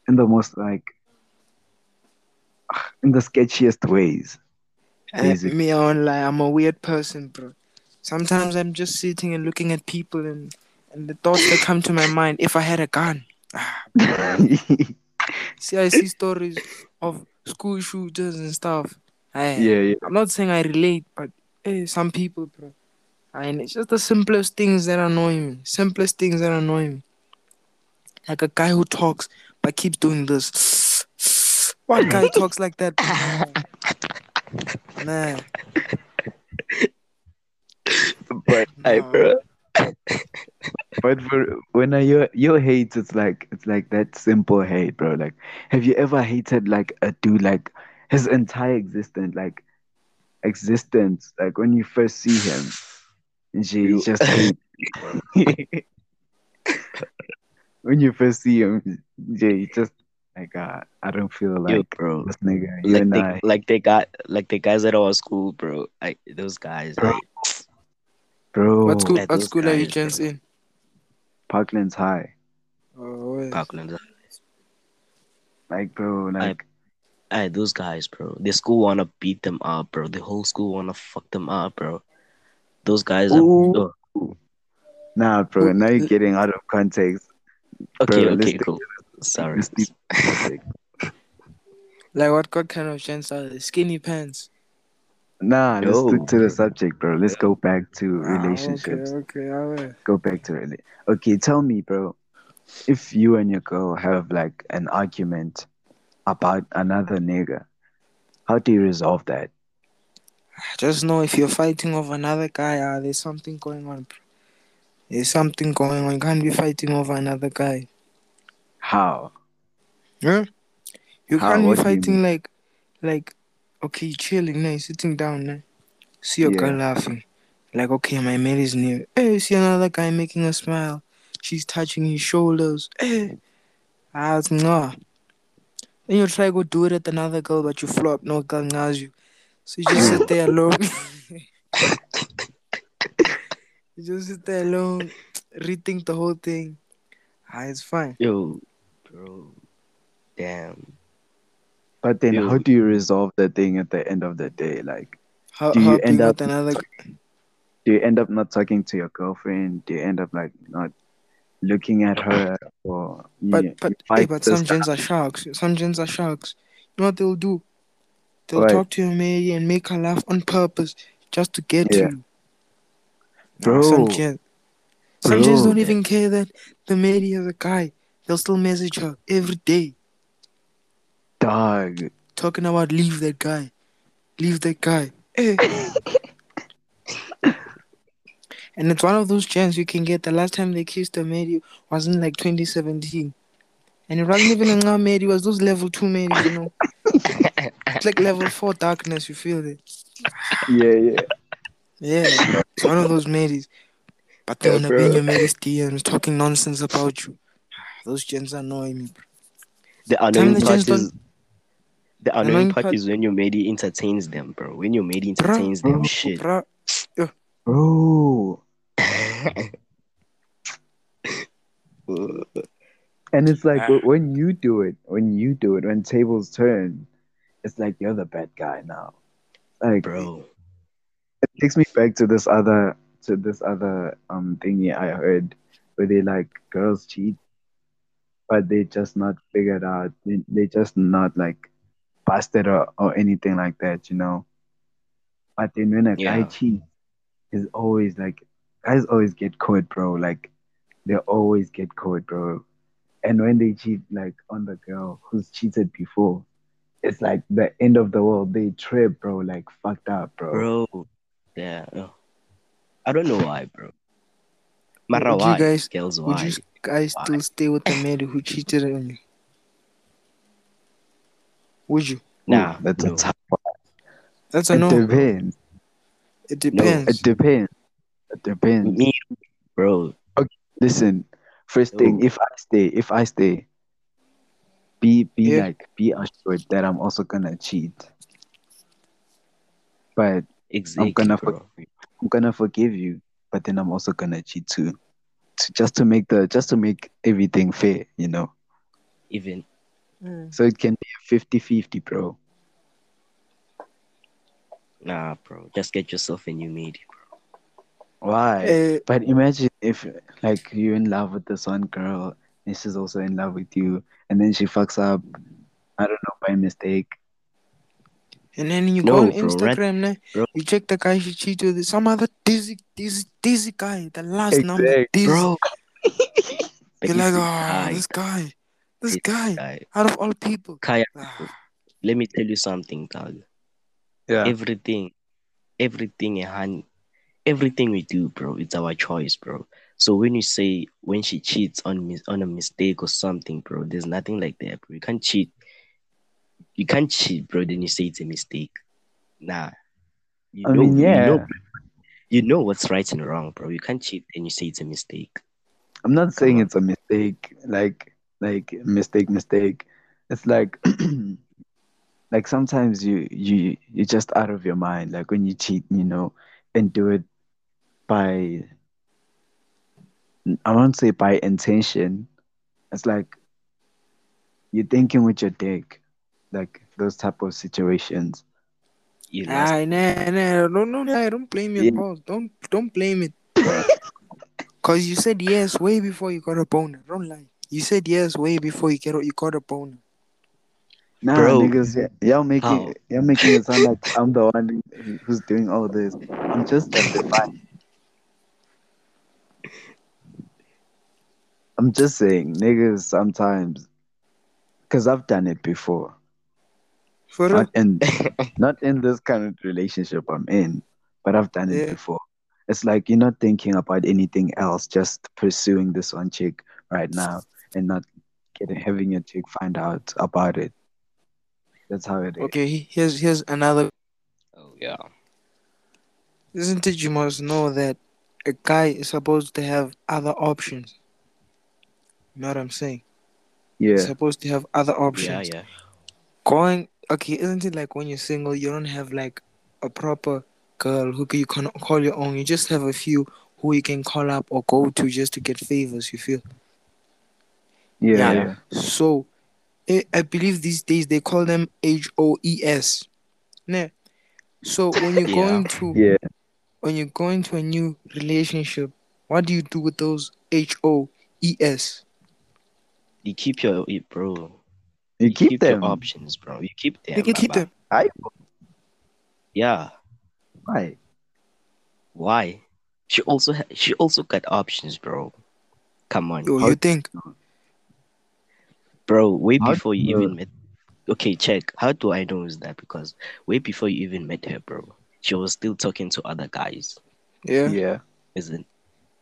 S1: in the most like in the sketchiest ways
S3: uh, me, I won't lie, I'm a weird person, bro. Sometimes I'm just sitting and looking at people and and the thoughts that come to my mind. If I had a gun, ah, See, I see stories of school shooters and stuff. I,
S1: yeah, yeah.
S3: I'm not saying I relate, but eh, some people, bro. And it's just the simplest things that annoy me. Simplest things that annoy me. Like a guy who talks but keeps doing this. What guy talks like that? Nah. nah.
S2: But hey,
S3: No.
S2: bro.
S1: But for when I your your hate, it's like it's like that simple hate, bro. Like, have you ever hated like a dude like his entire existence, like existence, like when you first see him, and you
S2: You-
S1: just hate. when you first see him, Jay, you just like uh, I don't feel like
S2: Yo, bro.
S1: this nigga. You
S2: Like
S1: and
S2: they,
S1: I,
S2: like they got like the guys at our school, bro. Like those guys,
S1: Bro.
S2: like,
S1: bro.
S3: What school,
S2: at
S3: what
S2: those
S3: school are you
S2: guys,
S3: gents
S2: bro.
S3: in?
S1: Parklands High,
S3: Oh, wait.
S2: Parkland.
S1: like bro, like
S2: Hey, those guys, bro. The school wanna beat them up, bro. The whole school wanna fuck them up, bro. Those guys are
S1: Ooh.
S2: oh,
S1: nah, bro. Now you're getting out of context.
S2: Okay,
S1: Bro,
S2: okay, cool. Sorry.
S3: Like what, what kind of gents are they? Skinny pants.
S1: Nah, let's
S2: Yo.
S1: stick to the subject, bro. Let's go back to
S3: Ah,
S1: relationships.
S3: okay, okay, I will.
S1: Go back to rela- Okay, tell me, bro. If you and your girl have like an argument about another nigga, how do you resolve that?
S3: I Just know if you're fighting over another guy, ah, there's something going on. bro. There's something going on. You can't be fighting over another guy.
S1: How?
S3: Huh? You
S1: How?
S3: can't be
S1: What do
S3: fighting like, like, okay, chilling, now sitting down, now. See your girl laughing. Like, okay, my mate is near. Hey, see another guy making a smile. She's touching his shoulders. Hey, it's nah. Then you try go do it at another girl, but you flop. No girl knows you. So you just sit there alone. you just sit there alone, rethink the whole thing. Ah, it's fine.
S2: Yo, bro. Damn.
S1: But then,
S2: Yo.
S1: how do you resolve the thing at the end of the day? Like,
S3: How,
S1: Do you
S3: how
S1: end up-
S3: another
S1: do you end up not talking to your girlfriend? Do you end up like not looking at her, or you,
S3: But
S1: you
S3: but hey, but some gens are sharks. Some gens are sharks. You know what they'll do? They'll
S1: What?
S3: talk to your lady and make her laugh on purpose just to get
S1: Yeah.
S3: you. Some gens, some
S1: Bro.
S3: don't even care that the lady has a guy. They'll still message her every day,
S1: dog?
S3: talking about leave that guy, leave that guy. Hey, eh. And it's one of those gems you can get. The last time they kissed a Mary was in like 2017. And it wasn't even a Mary, it was those level 2 Marys, you know. it's like level 4 darkness, you feel it.
S1: Yeah, yeah.
S3: Yeah, one of those Marys. But they wanna be in
S1: bro.
S3: your Mary's DMs talking nonsense about you. Those gens annoy me, bro.
S2: The annoying
S3: the
S2: part is the annoying
S3: annoying
S2: part
S3: part-
S2: is when your lady entertains them, bro. When your lady
S3: Bro,
S2: entertains them,
S1: bro,
S2: shit.
S3: Bro,
S1: Bro. And it's like
S3: Ah.
S1: when you do it, when you do it, when tables turn, it's like you're the bad guy now. Like
S2: bro.
S1: It takes me back to this other to this other um thingy I heard where they like girls cheat, but they just not figured out. They they just not like busted or, or anything like that, you know. But then when a guy
S2: Yeah.
S1: cheats, is always like guys always get caught, bro. Like they always get caught, bro. And when they cheat like on the girl who's cheated before, it's like the end of the world. They trip, bro, like fucked up,
S2: Bro. Yeah. oh. I don't know why, bro. Mara,
S3: Would you guys-
S2: Girls,
S3: would you guys still stay with the man who cheated on you? Would you?
S2: Nah,
S1: that's
S2: no.
S1: a tough one.
S3: That's a
S1: It
S3: no.
S1: depends.
S3: It depends.
S1: It depends. It depends.
S2: Me, bro.
S1: Listen, first thing,
S2: No.
S1: if I stay, if I stay, be be
S3: Yeah.
S1: like be assured that I'm also gonna cheat. But
S2: Exactly,
S1: gonna
S2: bro.
S1: I'm gonna forgive you, but then I'm also gonna cheat too. To, just to make the just to make everything fair, you know.
S2: Even
S3: Mm.
S1: So it can be a 50-50, bro.
S2: nah, bro. Just get yourself a new maid.
S1: Why?
S3: Eh,
S1: But imagine if like you're in love with this one girl and she's also in love with you and then she fucks up, I don't know, by mistake.
S3: And then you
S2: No,
S3: go on
S2: bro,
S3: Instagram, ne?
S2: bro.
S3: you check the guy she cheated with some other dizzy, dizzy, dizzy guy. The last number, dizzy.
S2: Bro.
S3: You're like,
S2: Basic
S3: oh,
S2: guy,
S3: this guy, this
S2: basic
S3: guy,
S2: guy.
S3: out of all people.
S2: Kaya,
S3: Ah,
S2: let me tell you something, dog.
S1: Yeah.
S2: Everything, everything, han, everything we do, bro, it's our choice, bro. So when you say when she cheats on mis- on a mistake or something, bro, there's nothing like that, bro. You can't cheat. You can't cheat, bro. Then you say it's a mistake. Nah. You
S1: I
S2: know,
S1: mean,
S2: you know, you know what's right and wrong, bro. You can't cheat and you say it's a mistake.
S1: I'm not saying
S2: on.
S1: it's a mistake, like like mistake, mistake. It's like like sometimes you you you're just out of your mind. Like when you cheat, you know, and do it by I won't say by intention. It's like you're thinking with your dick, like those type of situations.
S2: You lust
S3: Nah, nah, nah. Don't, don't, lie. don't blame your
S1: Yeah.
S3: pause. Don't, don't blame it. Cause you said yes way before you got a boner. Don't lie. You said yes way before you get you got a boner.
S1: Nah,
S2: Bro.
S1: niggas, y- y'all making
S2: How?
S1: y'all making it sound like I'm the one who's doing all this. I'm just justifying. I'm just saying, niggas sometimes, because I've done it before.
S3: For real.
S1: Not in, not in this kind of relationship I'm in, but I've done it
S3: Yeah.
S1: before. It's like you're not thinking about anything else, just pursuing this one chick right now, and not getting having your chick find out about it. That's how it is.
S3: Okay, here's here's another.
S2: Oh yeah.
S3: Isn't it you must know that a guy is supposed to have other options. You know what I'm saying?
S1: Yeah.
S3: He's supposed to have other options.
S2: Yeah,
S3: options.
S2: yeah.
S3: Going okay, isn't it like when you're single, you don't have like a proper girl who you can call your own. You just have a few who you can call up or go to just to get favors. You feel?
S1: Yeah,
S3: Yeah.
S1: yeah.
S3: So, I I believe these days they call them H O E S. Nah. So when you're
S2: Yeah.
S3: going to
S1: Yeah.
S3: when you're going to a new relationship, what do you do with those H O E S?
S2: You keep your you- bro.
S1: You keep, them.
S2: your options, bro. You keep them.
S3: You can keep them.
S1: I
S2: Yeah.
S1: why?
S2: Why? She also ha- she also got options, bro. Come on,
S3: Yo, you think?
S2: bro. Way
S1: How
S2: before you
S1: do-
S2: even met. Okay, check. How do I know is that because way before you even met her, bro, she was still talking to other guys.
S3: Yeah.
S1: Yeah.
S2: isn't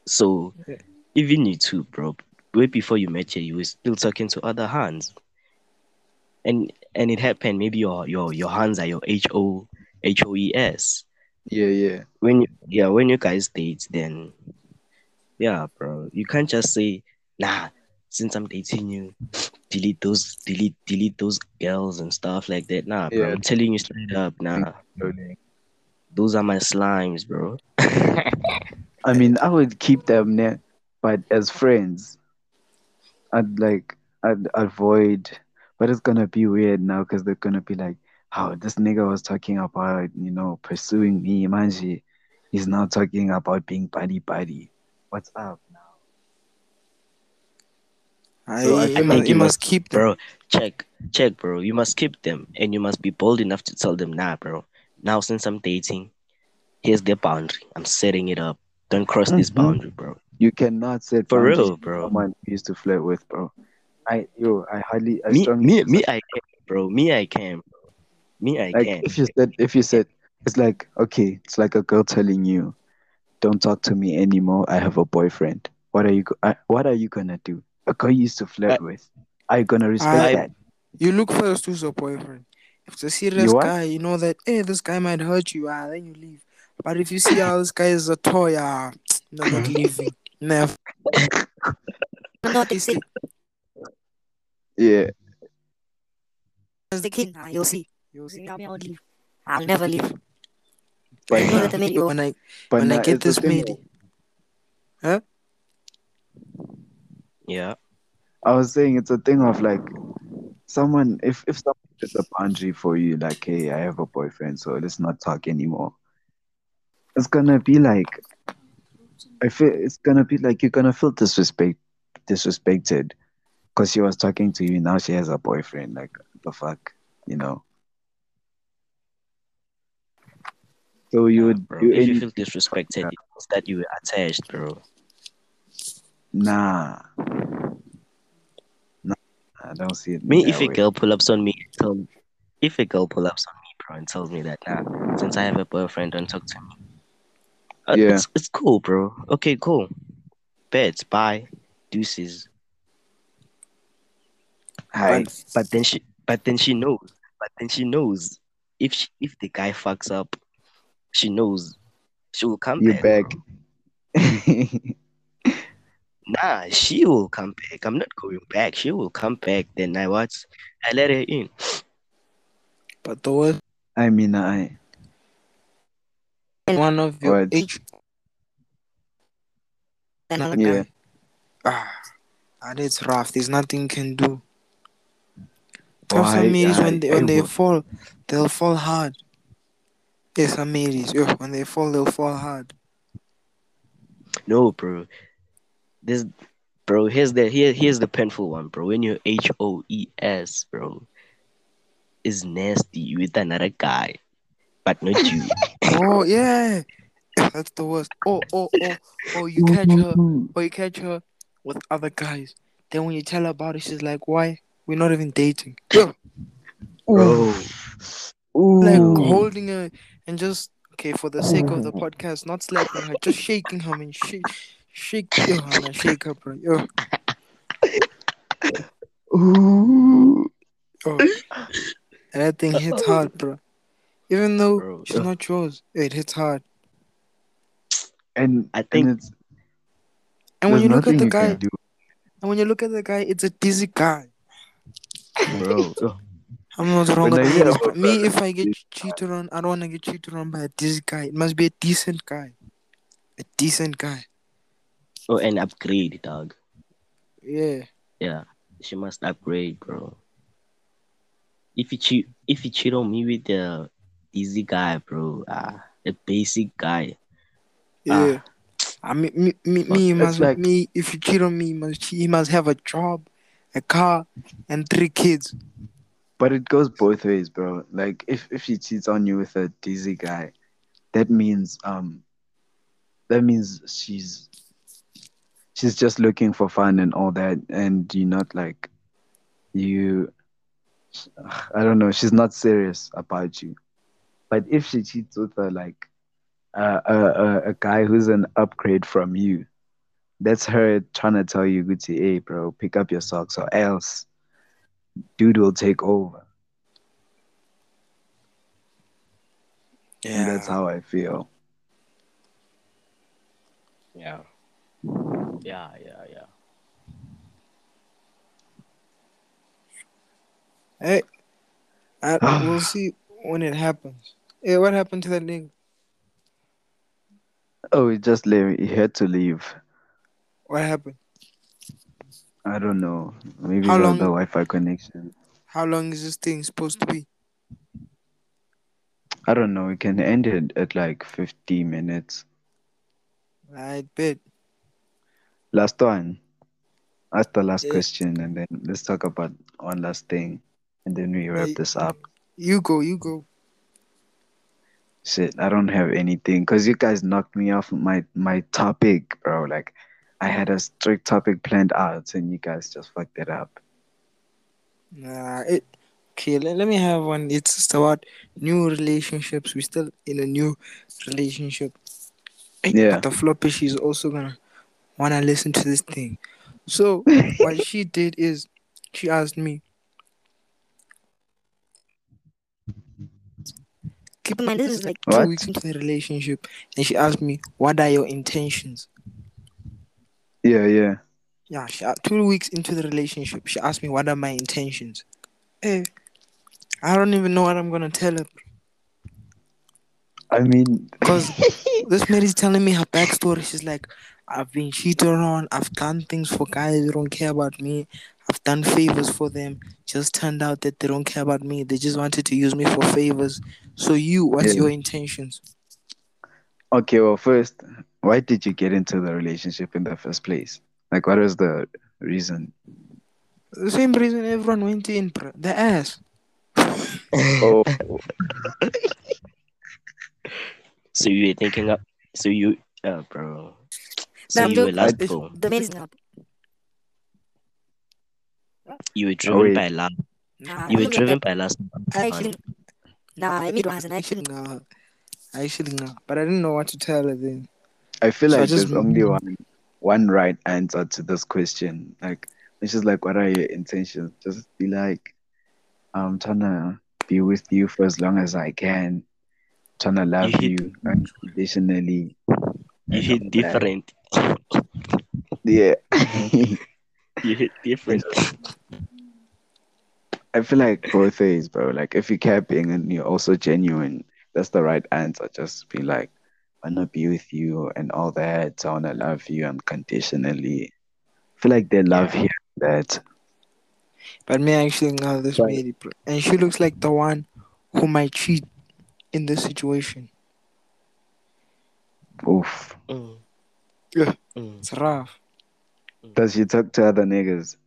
S2: so
S3: Yeah.
S2: even you too, bro. Way before you met her, you were still talking to other hands. And and it happened, maybe your your your hands are your H O H O E S.
S1: Yeah, yeah.
S2: When you yeah, when you guys date, then yeah, bro. You can't just say, nah, since I'm dating you, delete those delete delete those girls and stuff like that. Nah, bro.
S1: Yeah.
S2: I'm telling you straight up, nah. Those are my slimes, bro.
S1: I mean, I would keep them there, but as friends, I'd like I'd avoid. But it's gonna be weird now because they're gonna be like, "How this nigga was talking about, you know, pursuing me, manji. He's now talking about being buddy buddy. What's up now?"
S3: I,
S1: So I
S3: you,
S1: feel
S3: must, you
S2: you
S3: must keep them.
S2: bro check check bro you must keep them and you must be bold enough to tell them nah bro now since i'm dating here's the boundary i'm setting it up don't cross this
S1: Mhm.
S2: boundary bro
S1: You cannot set
S2: For real, bro.
S1: Someone you used to flirt with, bro. I yo, I hardly, I
S2: me me me i can bro me i can bro me i
S1: like
S2: can
S1: if you said if you said it's like okay it's like a girl telling you don't talk to me anymore i have a boyfriend what are you go- I, what are you gonna do a girl you used to flirt
S2: I-
S1: with are you gonna respect
S3: I-
S1: that
S3: You look first who's your boyfriend. If it's a serious
S1: You
S3: guy, you know that hey, this guy might hurt you. Ah, then you leave. But if you see how this guy is a toy, ah, no, not leaving. Never.
S4: Not this thing.
S1: Yeah
S4: As the king, you'll see. You'll see. I won't leave. I'll never leave.
S1: but
S4: You know
S1: nah,
S4: that I made you.
S3: When I
S1: but
S3: when I get this made,
S1: of-
S2: yeah
S1: i was saying it's a thing of like someone if if someone sets a boundary for you like hey i have a boyfriend so let's not talk anymore it's gonna be like i feel it's gonna be like you're gonna feel disrespect disrespected because she was talking to you now she has a boyfriend like the fuck you know? So you would do
S2: if you feel disrespected it means that you were attached bro.
S1: Nah. Nah i don't see it
S2: me if a girl pull ups on me tell me if a girl pull ups on me bro and tells me that nah since i have a boyfriend don't talk to me. Uh,
S1: Yeah.
S2: it's, it's cool bro. Okay cool. Beds bye. Deuces
S1: Hi.
S3: but
S2: But then she, but then she knows. But then she knows if she, if the guy fucks up, she knows she will come
S1: you're
S2: back.
S1: back.
S2: Nah, she will come back. I'm not going back. She will come back. Then I what? I let her in.
S3: but the worst
S1: i mean i
S3: one of your
S1: What?
S3: age
S4: Another
S1: yeah
S4: guy.
S3: ah, and it's rough. There's nothing you can do. Have some
S1: I-
S3: when they
S1: I
S3: when they
S1: will-
S3: fall, they'll fall hard. Yes, some ladies, yo, when they fall, they'll fall hard.
S2: No, bro. This, bro. Here's the here here's the painful one, bro. When you're H O E S, bro, is nasty with another guy, but not you.
S3: Oh yeah, that's the worst. Oh oh oh oh, you catch her, or you catch her with other guys. Then when you tell her about it, she's like, "Why? We're not even dating." Yo,
S2: bro.
S3: like holding her and just okay for the sake of the podcast, not slapping her, just shaking her and shake, shake yo, and shake her, bro. Yo,
S1: Ooh.
S3: yo. And that thing hits hard, bro. Even though
S2: Bro,
S3: she's
S2: ugh.
S3: not yours, it hits hard.
S1: And
S2: I think-
S1: and it's
S3: And when you look at the guy, and when you look at the guy, it's a dizzy guy.
S2: Bro.
S3: I'm not wrong
S1: When
S3: with
S1: I hear
S3: ladies,
S1: about
S3: but me, if I get cheated on, I don't want to get cheated on by a dizzy guy. It must be a decent guy. A decent guy.
S2: Oh, and upgrade, dog.
S3: Yeah.
S2: Yeah, she must upgrade, bro. If you cheat, if you cheat on me with the easy guy, bro, ah, a basic guy,
S3: Yeah. I mean, me, me, me, must,
S1: like-
S3: me. If you cheat on me, he must, he must have a job, a car, and three kids.
S1: but it goes both ways, bro. Like if if she cheats on you with a dizzy guy, that means um, that means she's she's just looking for fun and all that, and you're not like you. I don't know. She's not serious about you. But if she cheats with a like uh, a, a a guy who's an upgrade from you. That's her trying to tell you, Gucci, hey, bro, pick up your socks or else dude will take over. And that's how I feel.
S2: Yeah. Yeah, yeah, yeah.
S3: Hey, I, we'll see when it happens. Hey, what happened to that nigga?
S1: Oh, he just leave. He had to leave.
S3: What happened?
S1: I don't know. Maybe
S3: How
S1: the,
S3: long-
S1: the Wi-Fi connection.
S3: How long is this thing supposed to be?
S1: I don't know. We can end it at like 50 minutes.
S3: I bet.
S1: Last one. Ask the last
S3: Yeah.
S1: question and then let's talk about one last thing. And then we wrap this up.
S3: You go, you go.
S1: Shit, I don't have anything because you guys knocked me off my my topic, bro. Like, I had a strict topic planned out, and you guys just fucked it up.
S3: Nah, it. Okay, let, let me have one. It's just about new relationships. We're still in a new relationship.
S1: Yeah.
S3: But the floppy, she's also gonna wanna listen to this thing. So what she did is she asked me,
S4: Keep in mind, this is like
S3: two
S1: What?
S3: weeks into the relationship, and she asked me, "What are your intentions?"
S1: Yeah, yeah.
S3: Yeah, she, uh, two weeks into the relationship, she asked me, "What are my intentions?" Hey, I don't even know what I'm gonna tell her
S1: I mean,
S3: because this lady's telling me her backstory. She's like, "I've been cheated on. I've done things for guys who don't care about me. I've done favors for them. Just turned out that they don't care about me. They just wanted to use me for favors. So you, what's
S1: Yeah.
S3: your intentions?"
S1: okay. Well, first, why did you get into the relationship in the first place? Like, what was the reason?
S3: The same reason everyone went in, bro. The ass.
S1: Oh,
S2: So you were thinking up. So you, uh, bro. So
S4: Damn,
S2: you were
S4: dude,
S2: lust
S3: it's-
S2: for.
S4: the man is not.
S2: You were driven
S1: wait.
S2: by love.
S4: Nah,
S2: You were driven by lust.
S4: I actually, nah, I made one as an
S3: Actually,
S4: actually.
S3: no. Actually, no. But I didn't know what to tell her then.
S1: I feel
S3: So I
S1: like
S3: just-
S1: there's only one one right answer to this question. Like, it's just like, what are your intentions? Just be like, I'm trying to be with you for as long as I can. Trying to love
S2: hit-
S1: you unconditionally.
S2: You
S1: and
S2: hit
S1: all that.
S2: different.
S1: Yeah.
S2: You hit different.
S1: I feel like both ways, bro. Like if you're capping and you're also genuine, that's the right answer. Just be like, I wanna be with you and all that. I wanna love you unconditionally. I feel like they love
S2: Yeah.
S1: hearing that.
S3: But me actually know this
S1: Right.
S3: lady, bro. And she looks like the one who might cheat in this situation.
S1: Oof.
S2: Mm.
S3: Yeah.
S2: Mm.
S3: It's rough.
S1: Does she talk to other niggas?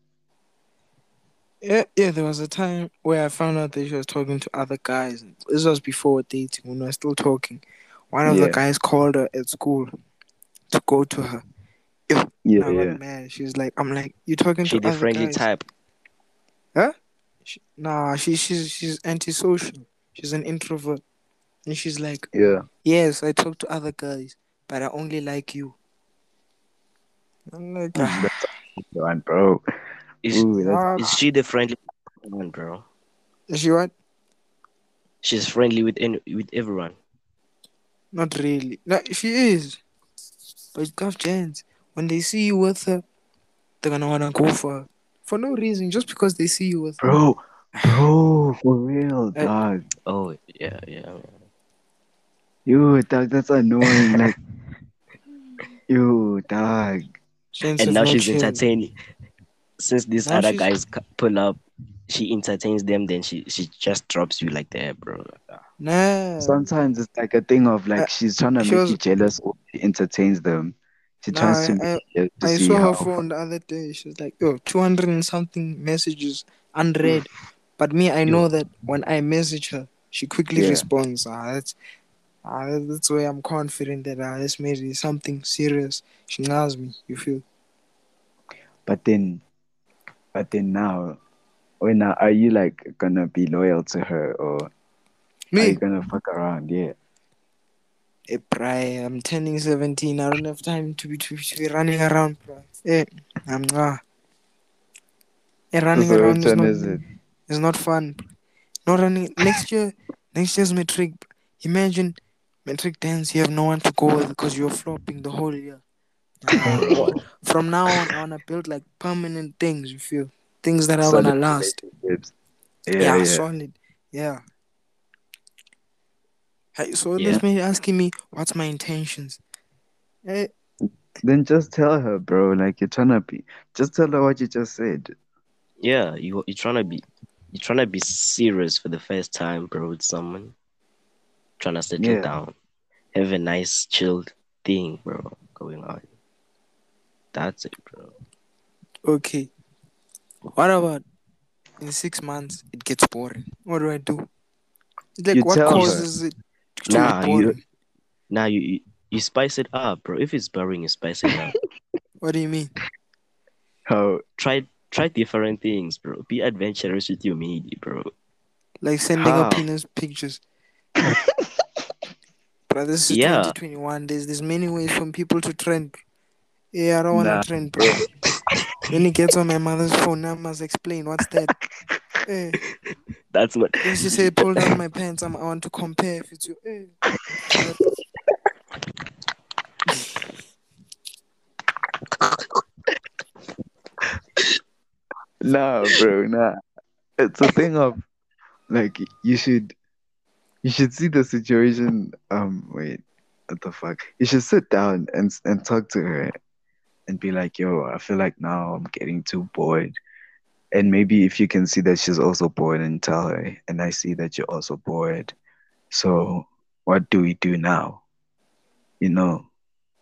S3: Yeah, yeah, there was a time where I found out that she was talking to other guys. This was before dating, when we were still talking. One of
S1: Yeah.
S3: the guys called her at school to go to her.
S1: Yeah,
S3: And I
S1: yeah.
S3: got mad. She was like, I'm like, you talking
S2: She
S3: to
S2: the
S3: other
S2: friendly
S3: guys?
S2: type.
S3: She, nah, she, she's she's antisocial. She's an introvert. And she's like,
S1: Yeah.
S3: Yes, I talk to other guys, but I only like you. I'm like,
S1: That's the one, bro.
S2: Is,
S1: Ooh, that's
S3: ah,
S2: is she the friendly one, bro?
S3: is she what?
S2: She's friendly with any, with everyone.
S3: Not really. No, if she is. But tough chance. When they see you with her, they're gonna wanna go for her. For no reason, just because they see you with her.
S1: bro. Bro, for real,
S3: Eh.
S1: dog.
S2: Oh yeah, yeah.
S1: You dog, that's annoying. Like you dog.
S3: Chance
S2: And
S3: of
S2: now
S3: no
S2: she's
S3: chill.
S2: entertaining. Since these
S3: Now
S2: other
S3: she's-
S2: guys c- pull up, she entertains them. Then she she just drops you like that, bro.
S3: Nah.
S1: Sometimes it's like a thing of like
S3: Uh,
S1: she's trying to
S3: she
S1: make
S3: was-
S1: you jealous or she entertains them. She
S3: Nah,
S1: tries to
S3: I-
S1: make you to
S3: I
S1: see
S3: saw
S1: how
S3: her phone the other day. She was like, yo, 200 and something messages unread. But me, I know that when I message her, she quickly
S1: Yeah.
S3: responds. Ah, that's, ah, that's why I'm confident that ah, this maybe is something serious. She knows me, you feel?
S1: But then, but then now, when now are you like gonna be loyal to her or are you
S3: Me,
S1: gonna fuck around? Yeah.
S3: Hey, bri, I'm turning 17. I don't have time to be to, to be running around, bro. Hey, I'm ah. Hey, running
S1: So
S3: around is not
S1: is it?
S3: It's not fun. bro. Not running next year. Next year's matric. Imagine matric dance. You have no one to go with because you're flopping the whole year.
S2: Bro.
S3: what- From now on, I wanna build like permanent things. You feel things that are
S1: Solid
S3: gonna last. Yeah,
S1: Yeah, yeah.
S3: solid. Yeah. Hey, so
S2: Yeah.
S3: this man asking me what's my intentions. Hey,
S1: Then just tell her, bro. Like you're trying to be. Just tell her what you just said.
S2: Yeah, you you trying to be You're trying to be serious for the first time, bro, with someone. Trying to settle
S1: Yeah.
S2: down. Have a nice chilled thing, bro, going on. That's it, bro.
S3: okay. What about in six months it gets boring? What do I do? Like
S1: You
S3: what
S1: tell her.
S3: causes it to
S2: Nah, you-
S3: boring?
S2: Now you, you you spice it up, bro. If it's boring, you spice it up.
S3: What do you mean?
S1: How?
S2: try try different things, bro. Be adventurous with your media, bro.
S3: Like sending
S2: How?
S3: up penis pictures. But this is
S2: Yeah.
S3: 2021. There's there's many ways for people to trend. Yeah, I don't wanna
S1: Nah,
S3: trend, bro. when he gets on my mother's phone, I must explain what's that. Eh,
S2: That's what
S3: then she said, pull down my pants. I'm, I want to compare if it's you. Eh.
S1: Nah, bro. Nah. It's a thing of like you should you should see the situation. Um, wait, what the fuck? You should sit down and and talk to her and be like, yo, I feel like now I'm getting too bored. And maybe if you can see that she's also bored and tell her, and I see that you're also bored. So what do we do now? You know,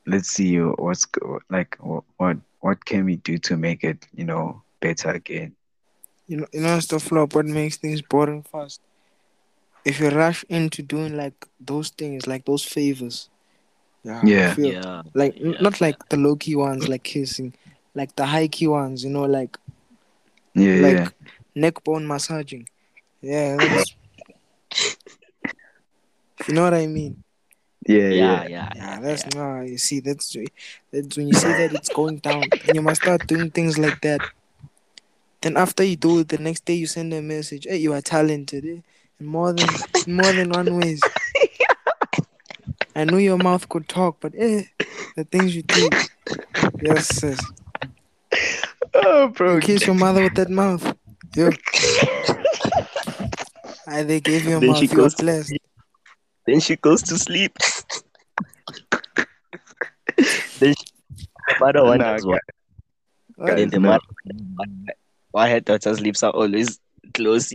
S1: let's see what's like what what can we do to make it, you know, better again.
S3: You know, you know, it's the flop. What makes things boring fast? If you rush into doing like those things, like those favors. Yeah.
S1: Yeah.
S2: yeah.
S3: Like
S2: Yeah.
S3: not like the low key ones, like kissing, like the high key ones. You know, like
S1: Yeah,
S3: like
S1: yeah.
S3: neck bone massaging. Yeah. That's, you know what I mean?
S1: Yeah,
S2: Yeah,
S1: yeah.
S2: yeah,
S3: Yeah, that's nah. You see, that's that's when you see that it's going down, and you must start doing things like that. Then after you do it, the next day you send a message. Hey, you are talented, eh? in more than in more than one ways. I knew your mouth could talk, but eh, the things you do. Yes, sis.
S1: Oh, bro.
S3: You kiss your mother with that mouth. Yo. I they gave you a
S2: Then
S3: mouth.
S2: she
S3: You are
S2: goes to
S3: blessed.
S2: Then she goes to sleep. then she, the mother wonders
S1: Nah,
S2: why.
S3: What?
S2: Then the
S1: no.
S2: mother why her daughter's lips are always closed.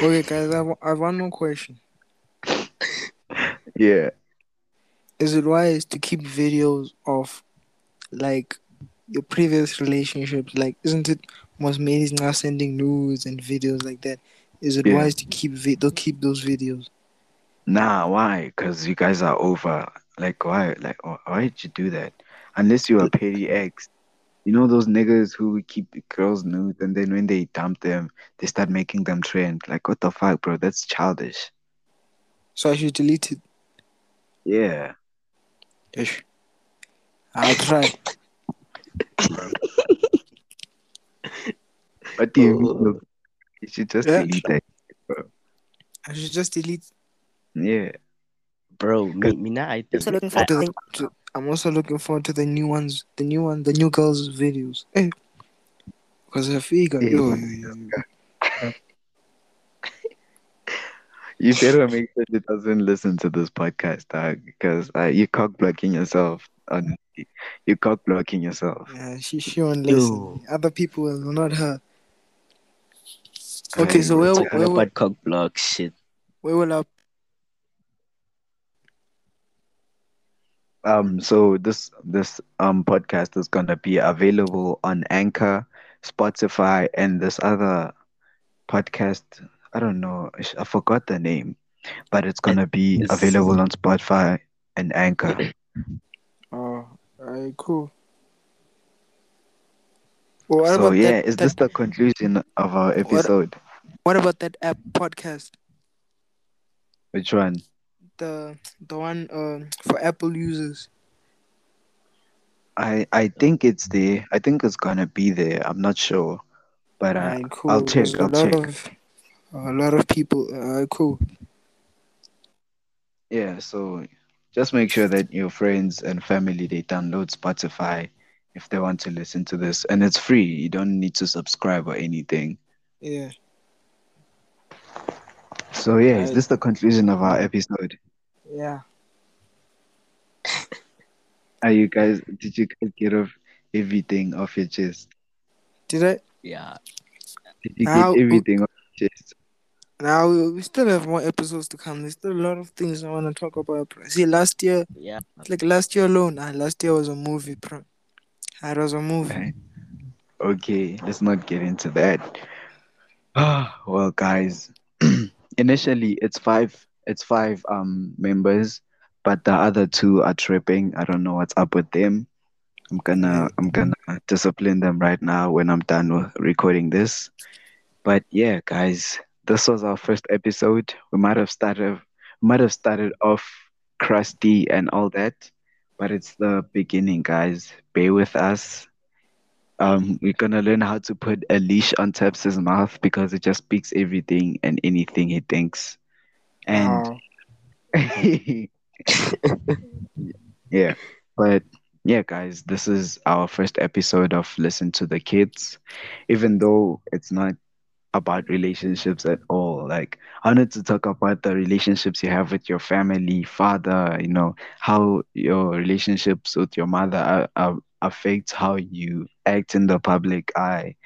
S3: Okay, guys, I I have one more question.
S1: Yeah.
S3: is it wise to keep videos of like your previous relationships? Like, isn't it most ladies now sending nudes and videos like that? Is it
S1: Yeah.
S3: wise to keep vi- to keep those videos?
S1: Nah, why? Because you guys are over. Like, why? Like, why did you do that? Unless you're a petty ex. You know those niggas who keep the girls nude and then when they dump them, they start making them trend. Like, what the fuck, bro? That's childish.
S3: So I should delete it.
S1: Yeah.
S3: Ish. I'll try.
S1: What do you mean?
S2: Oh.
S1: look? You should just
S3: Yeah.
S1: delete that.
S3: I should just delete.
S1: Yeah.
S2: Bro, me, me now I think
S4: So looking
S2: I,
S4: forward
S3: To
S4: to
S3: the, to, I'm also looking forward to the new ones, the new one, the new girls' videos. Eh. Because I figure,
S1: Yeah.
S3: yo, yo, yo, yo.
S1: You better make sure she doesn't listen to this podcast, dog, because uh, you're cock blocking yourself. Honestly, you're cock blocking yourself.
S3: Yeah, she she won't listen.
S2: Yo.
S3: Other people will, not her. Okay, so
S1: Right,
S3: where where,
S2: talking
S3: where,
S2: about cock block shit.
S3: where will I
S1: Um, so this this um podcast is gonna be available on Anchor, Spotify, and this other podcast. I don't know. I forgot the name, but it's gonna be
S2: It's-
S1: available on Spotify and Anchor.
S3: Oh, alright, cool. Well, what
S1: So
S3: about
S1: yeah,
S3: that,
S1: is
S3: that-
S1: this the conclusion of our episode?
S3: what about that app podcast?
S1: Which one?
S3: the the one uh, for Apple users?
S1: I I think it's there. I think it's gonna be there. I'm not sure, but uh,
S3: Alright, cool.
S1: I'll check.
S3: Because
S1: I'll
S3: lot
S1: check.
S3: of a lot of people. Uh, cool.
S1: Yeah. So just make sure that your friends and family they download Spotify if they want to listen to this, and it's free. You don't need to subscribe or anything.
S3: Yeah.
S1: So yeah, is this the conclusion of our episode?
S3: Yeah.
S1: Are you guys? Did you guys get off everything off your chest?
S3: Did I?
S2: Yeah.
S1: Did you
S3: Now-
S1: get everything off your chest?
S3: Now we, we still have more episodes to come. There's still a lot of things I want to talk about. Bro. See, last year,
S2: Yeah.
S3: like last year alone, ah, last year was a movie, bro. Ah, It was a movie.
S1: Okay, let's not get into that. Ah, well, guys, initially it's five. It's five um members, but the other two are tripping. I don't know what's up with them. I'm gonna I'm gonna discipline them right now when I'm done with recording this. But yeah, guys, this was our first episode. We might have started might have started off crusty and all that, but it's the beginning, guys. Bear with us. Um, we're gonna learn how to put a leash on Tabs' mouth because it just speaks everything and anything he thinks. And yeah, but yeah, guys, this is our first episode of Listen to the Kids, even though it's not about relationships at all. Like, I wanted to talk about the relationships you have with your family, father, you know, how your relationships with your mother affects how you act in the public eye.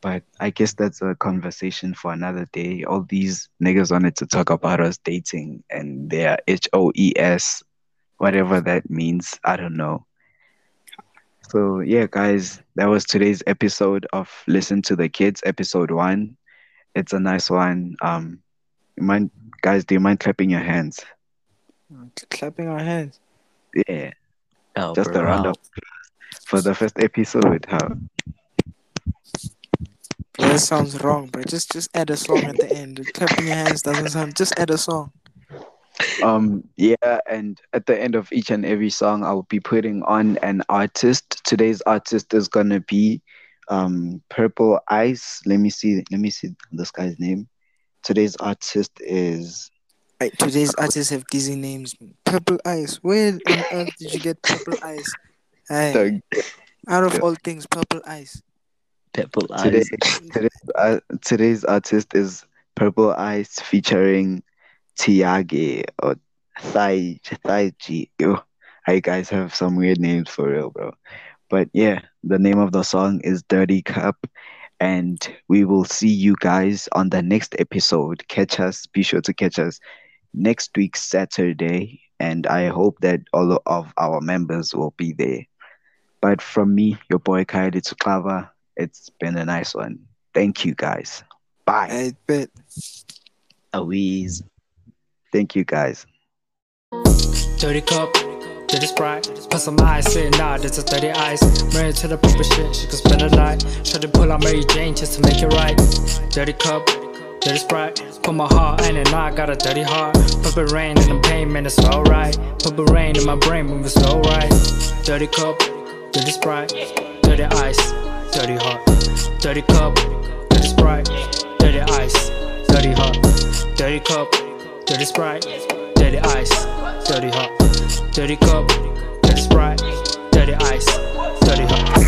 S1: But I guess that's a conversation for another day. All these niggas wanted to talk about us dating and their H O E S, whatever that means. I don't know. So, yeah, guys, that was today's episode of Listen to the Kids, episode one. It's a nice one. Um, you mind, guys, do you mind clapping your hands?
S3: Clapping our hands.
S1: Yeah,
S2: Oh,
S1: just
S2: bro.
S1: a round of applause for the first episode. Huh?
S3: Bro, that sounds wrong, bro. Just just add a song at the end. Clapping your hands doesn't sound. Just add a song.
S1: Um, yeah, and at the end of each and every song, I'll be putting on an artist. Today's artist is gonna be um Purple Ice. Let me see. Let me see this guy's name. Today's artist is
S3: Right, today's artists have dizzy names. Purple Ice. Where on earth did you get Purple Ice? Hey,
S1: the,
S3: out of all things, Purple Ice.
S2: Purple
S1: today,
S2: eyes.
S1: today's, uh, today's artist is Purple Ice featuring Tiage or Thai Thai Yo, I guys have some weird names for real, bro. But yeah, the name of the song is Dirty Cup. And we will see you guys on the next episode. Catch us, be sure to catch us next week, Saturday. And I hope that all of our members will be there. But from me, your boy Kaidi Tuklava, it's been a nice one. Thank you guys. Bye.
S3: I bet.
S2: A wheeze.
S1: Thank you guys.
S5: Dirty cup, dirty sprite. Put some ice in, nah, this is dirty ice. Married to the proper shit, she could spend a night. Try to pull out Mary Jane just to make it right. Dirty cup, dirty sprite. Put my heart in it, now I got a dirty heart. Purple rain in the pain, man, it's alright. Purple rain in my brain, moving slow right. Dirty cup, dirty sprite. Dirty ice, dirty heart. Dirty cup, dirty sprite. Dirty ice, dirty heart. Dirty cup, dirty sprite. Dirty ice, dirty heart. Dirty cup, dirty sprite. Dirty ice, dirty heart.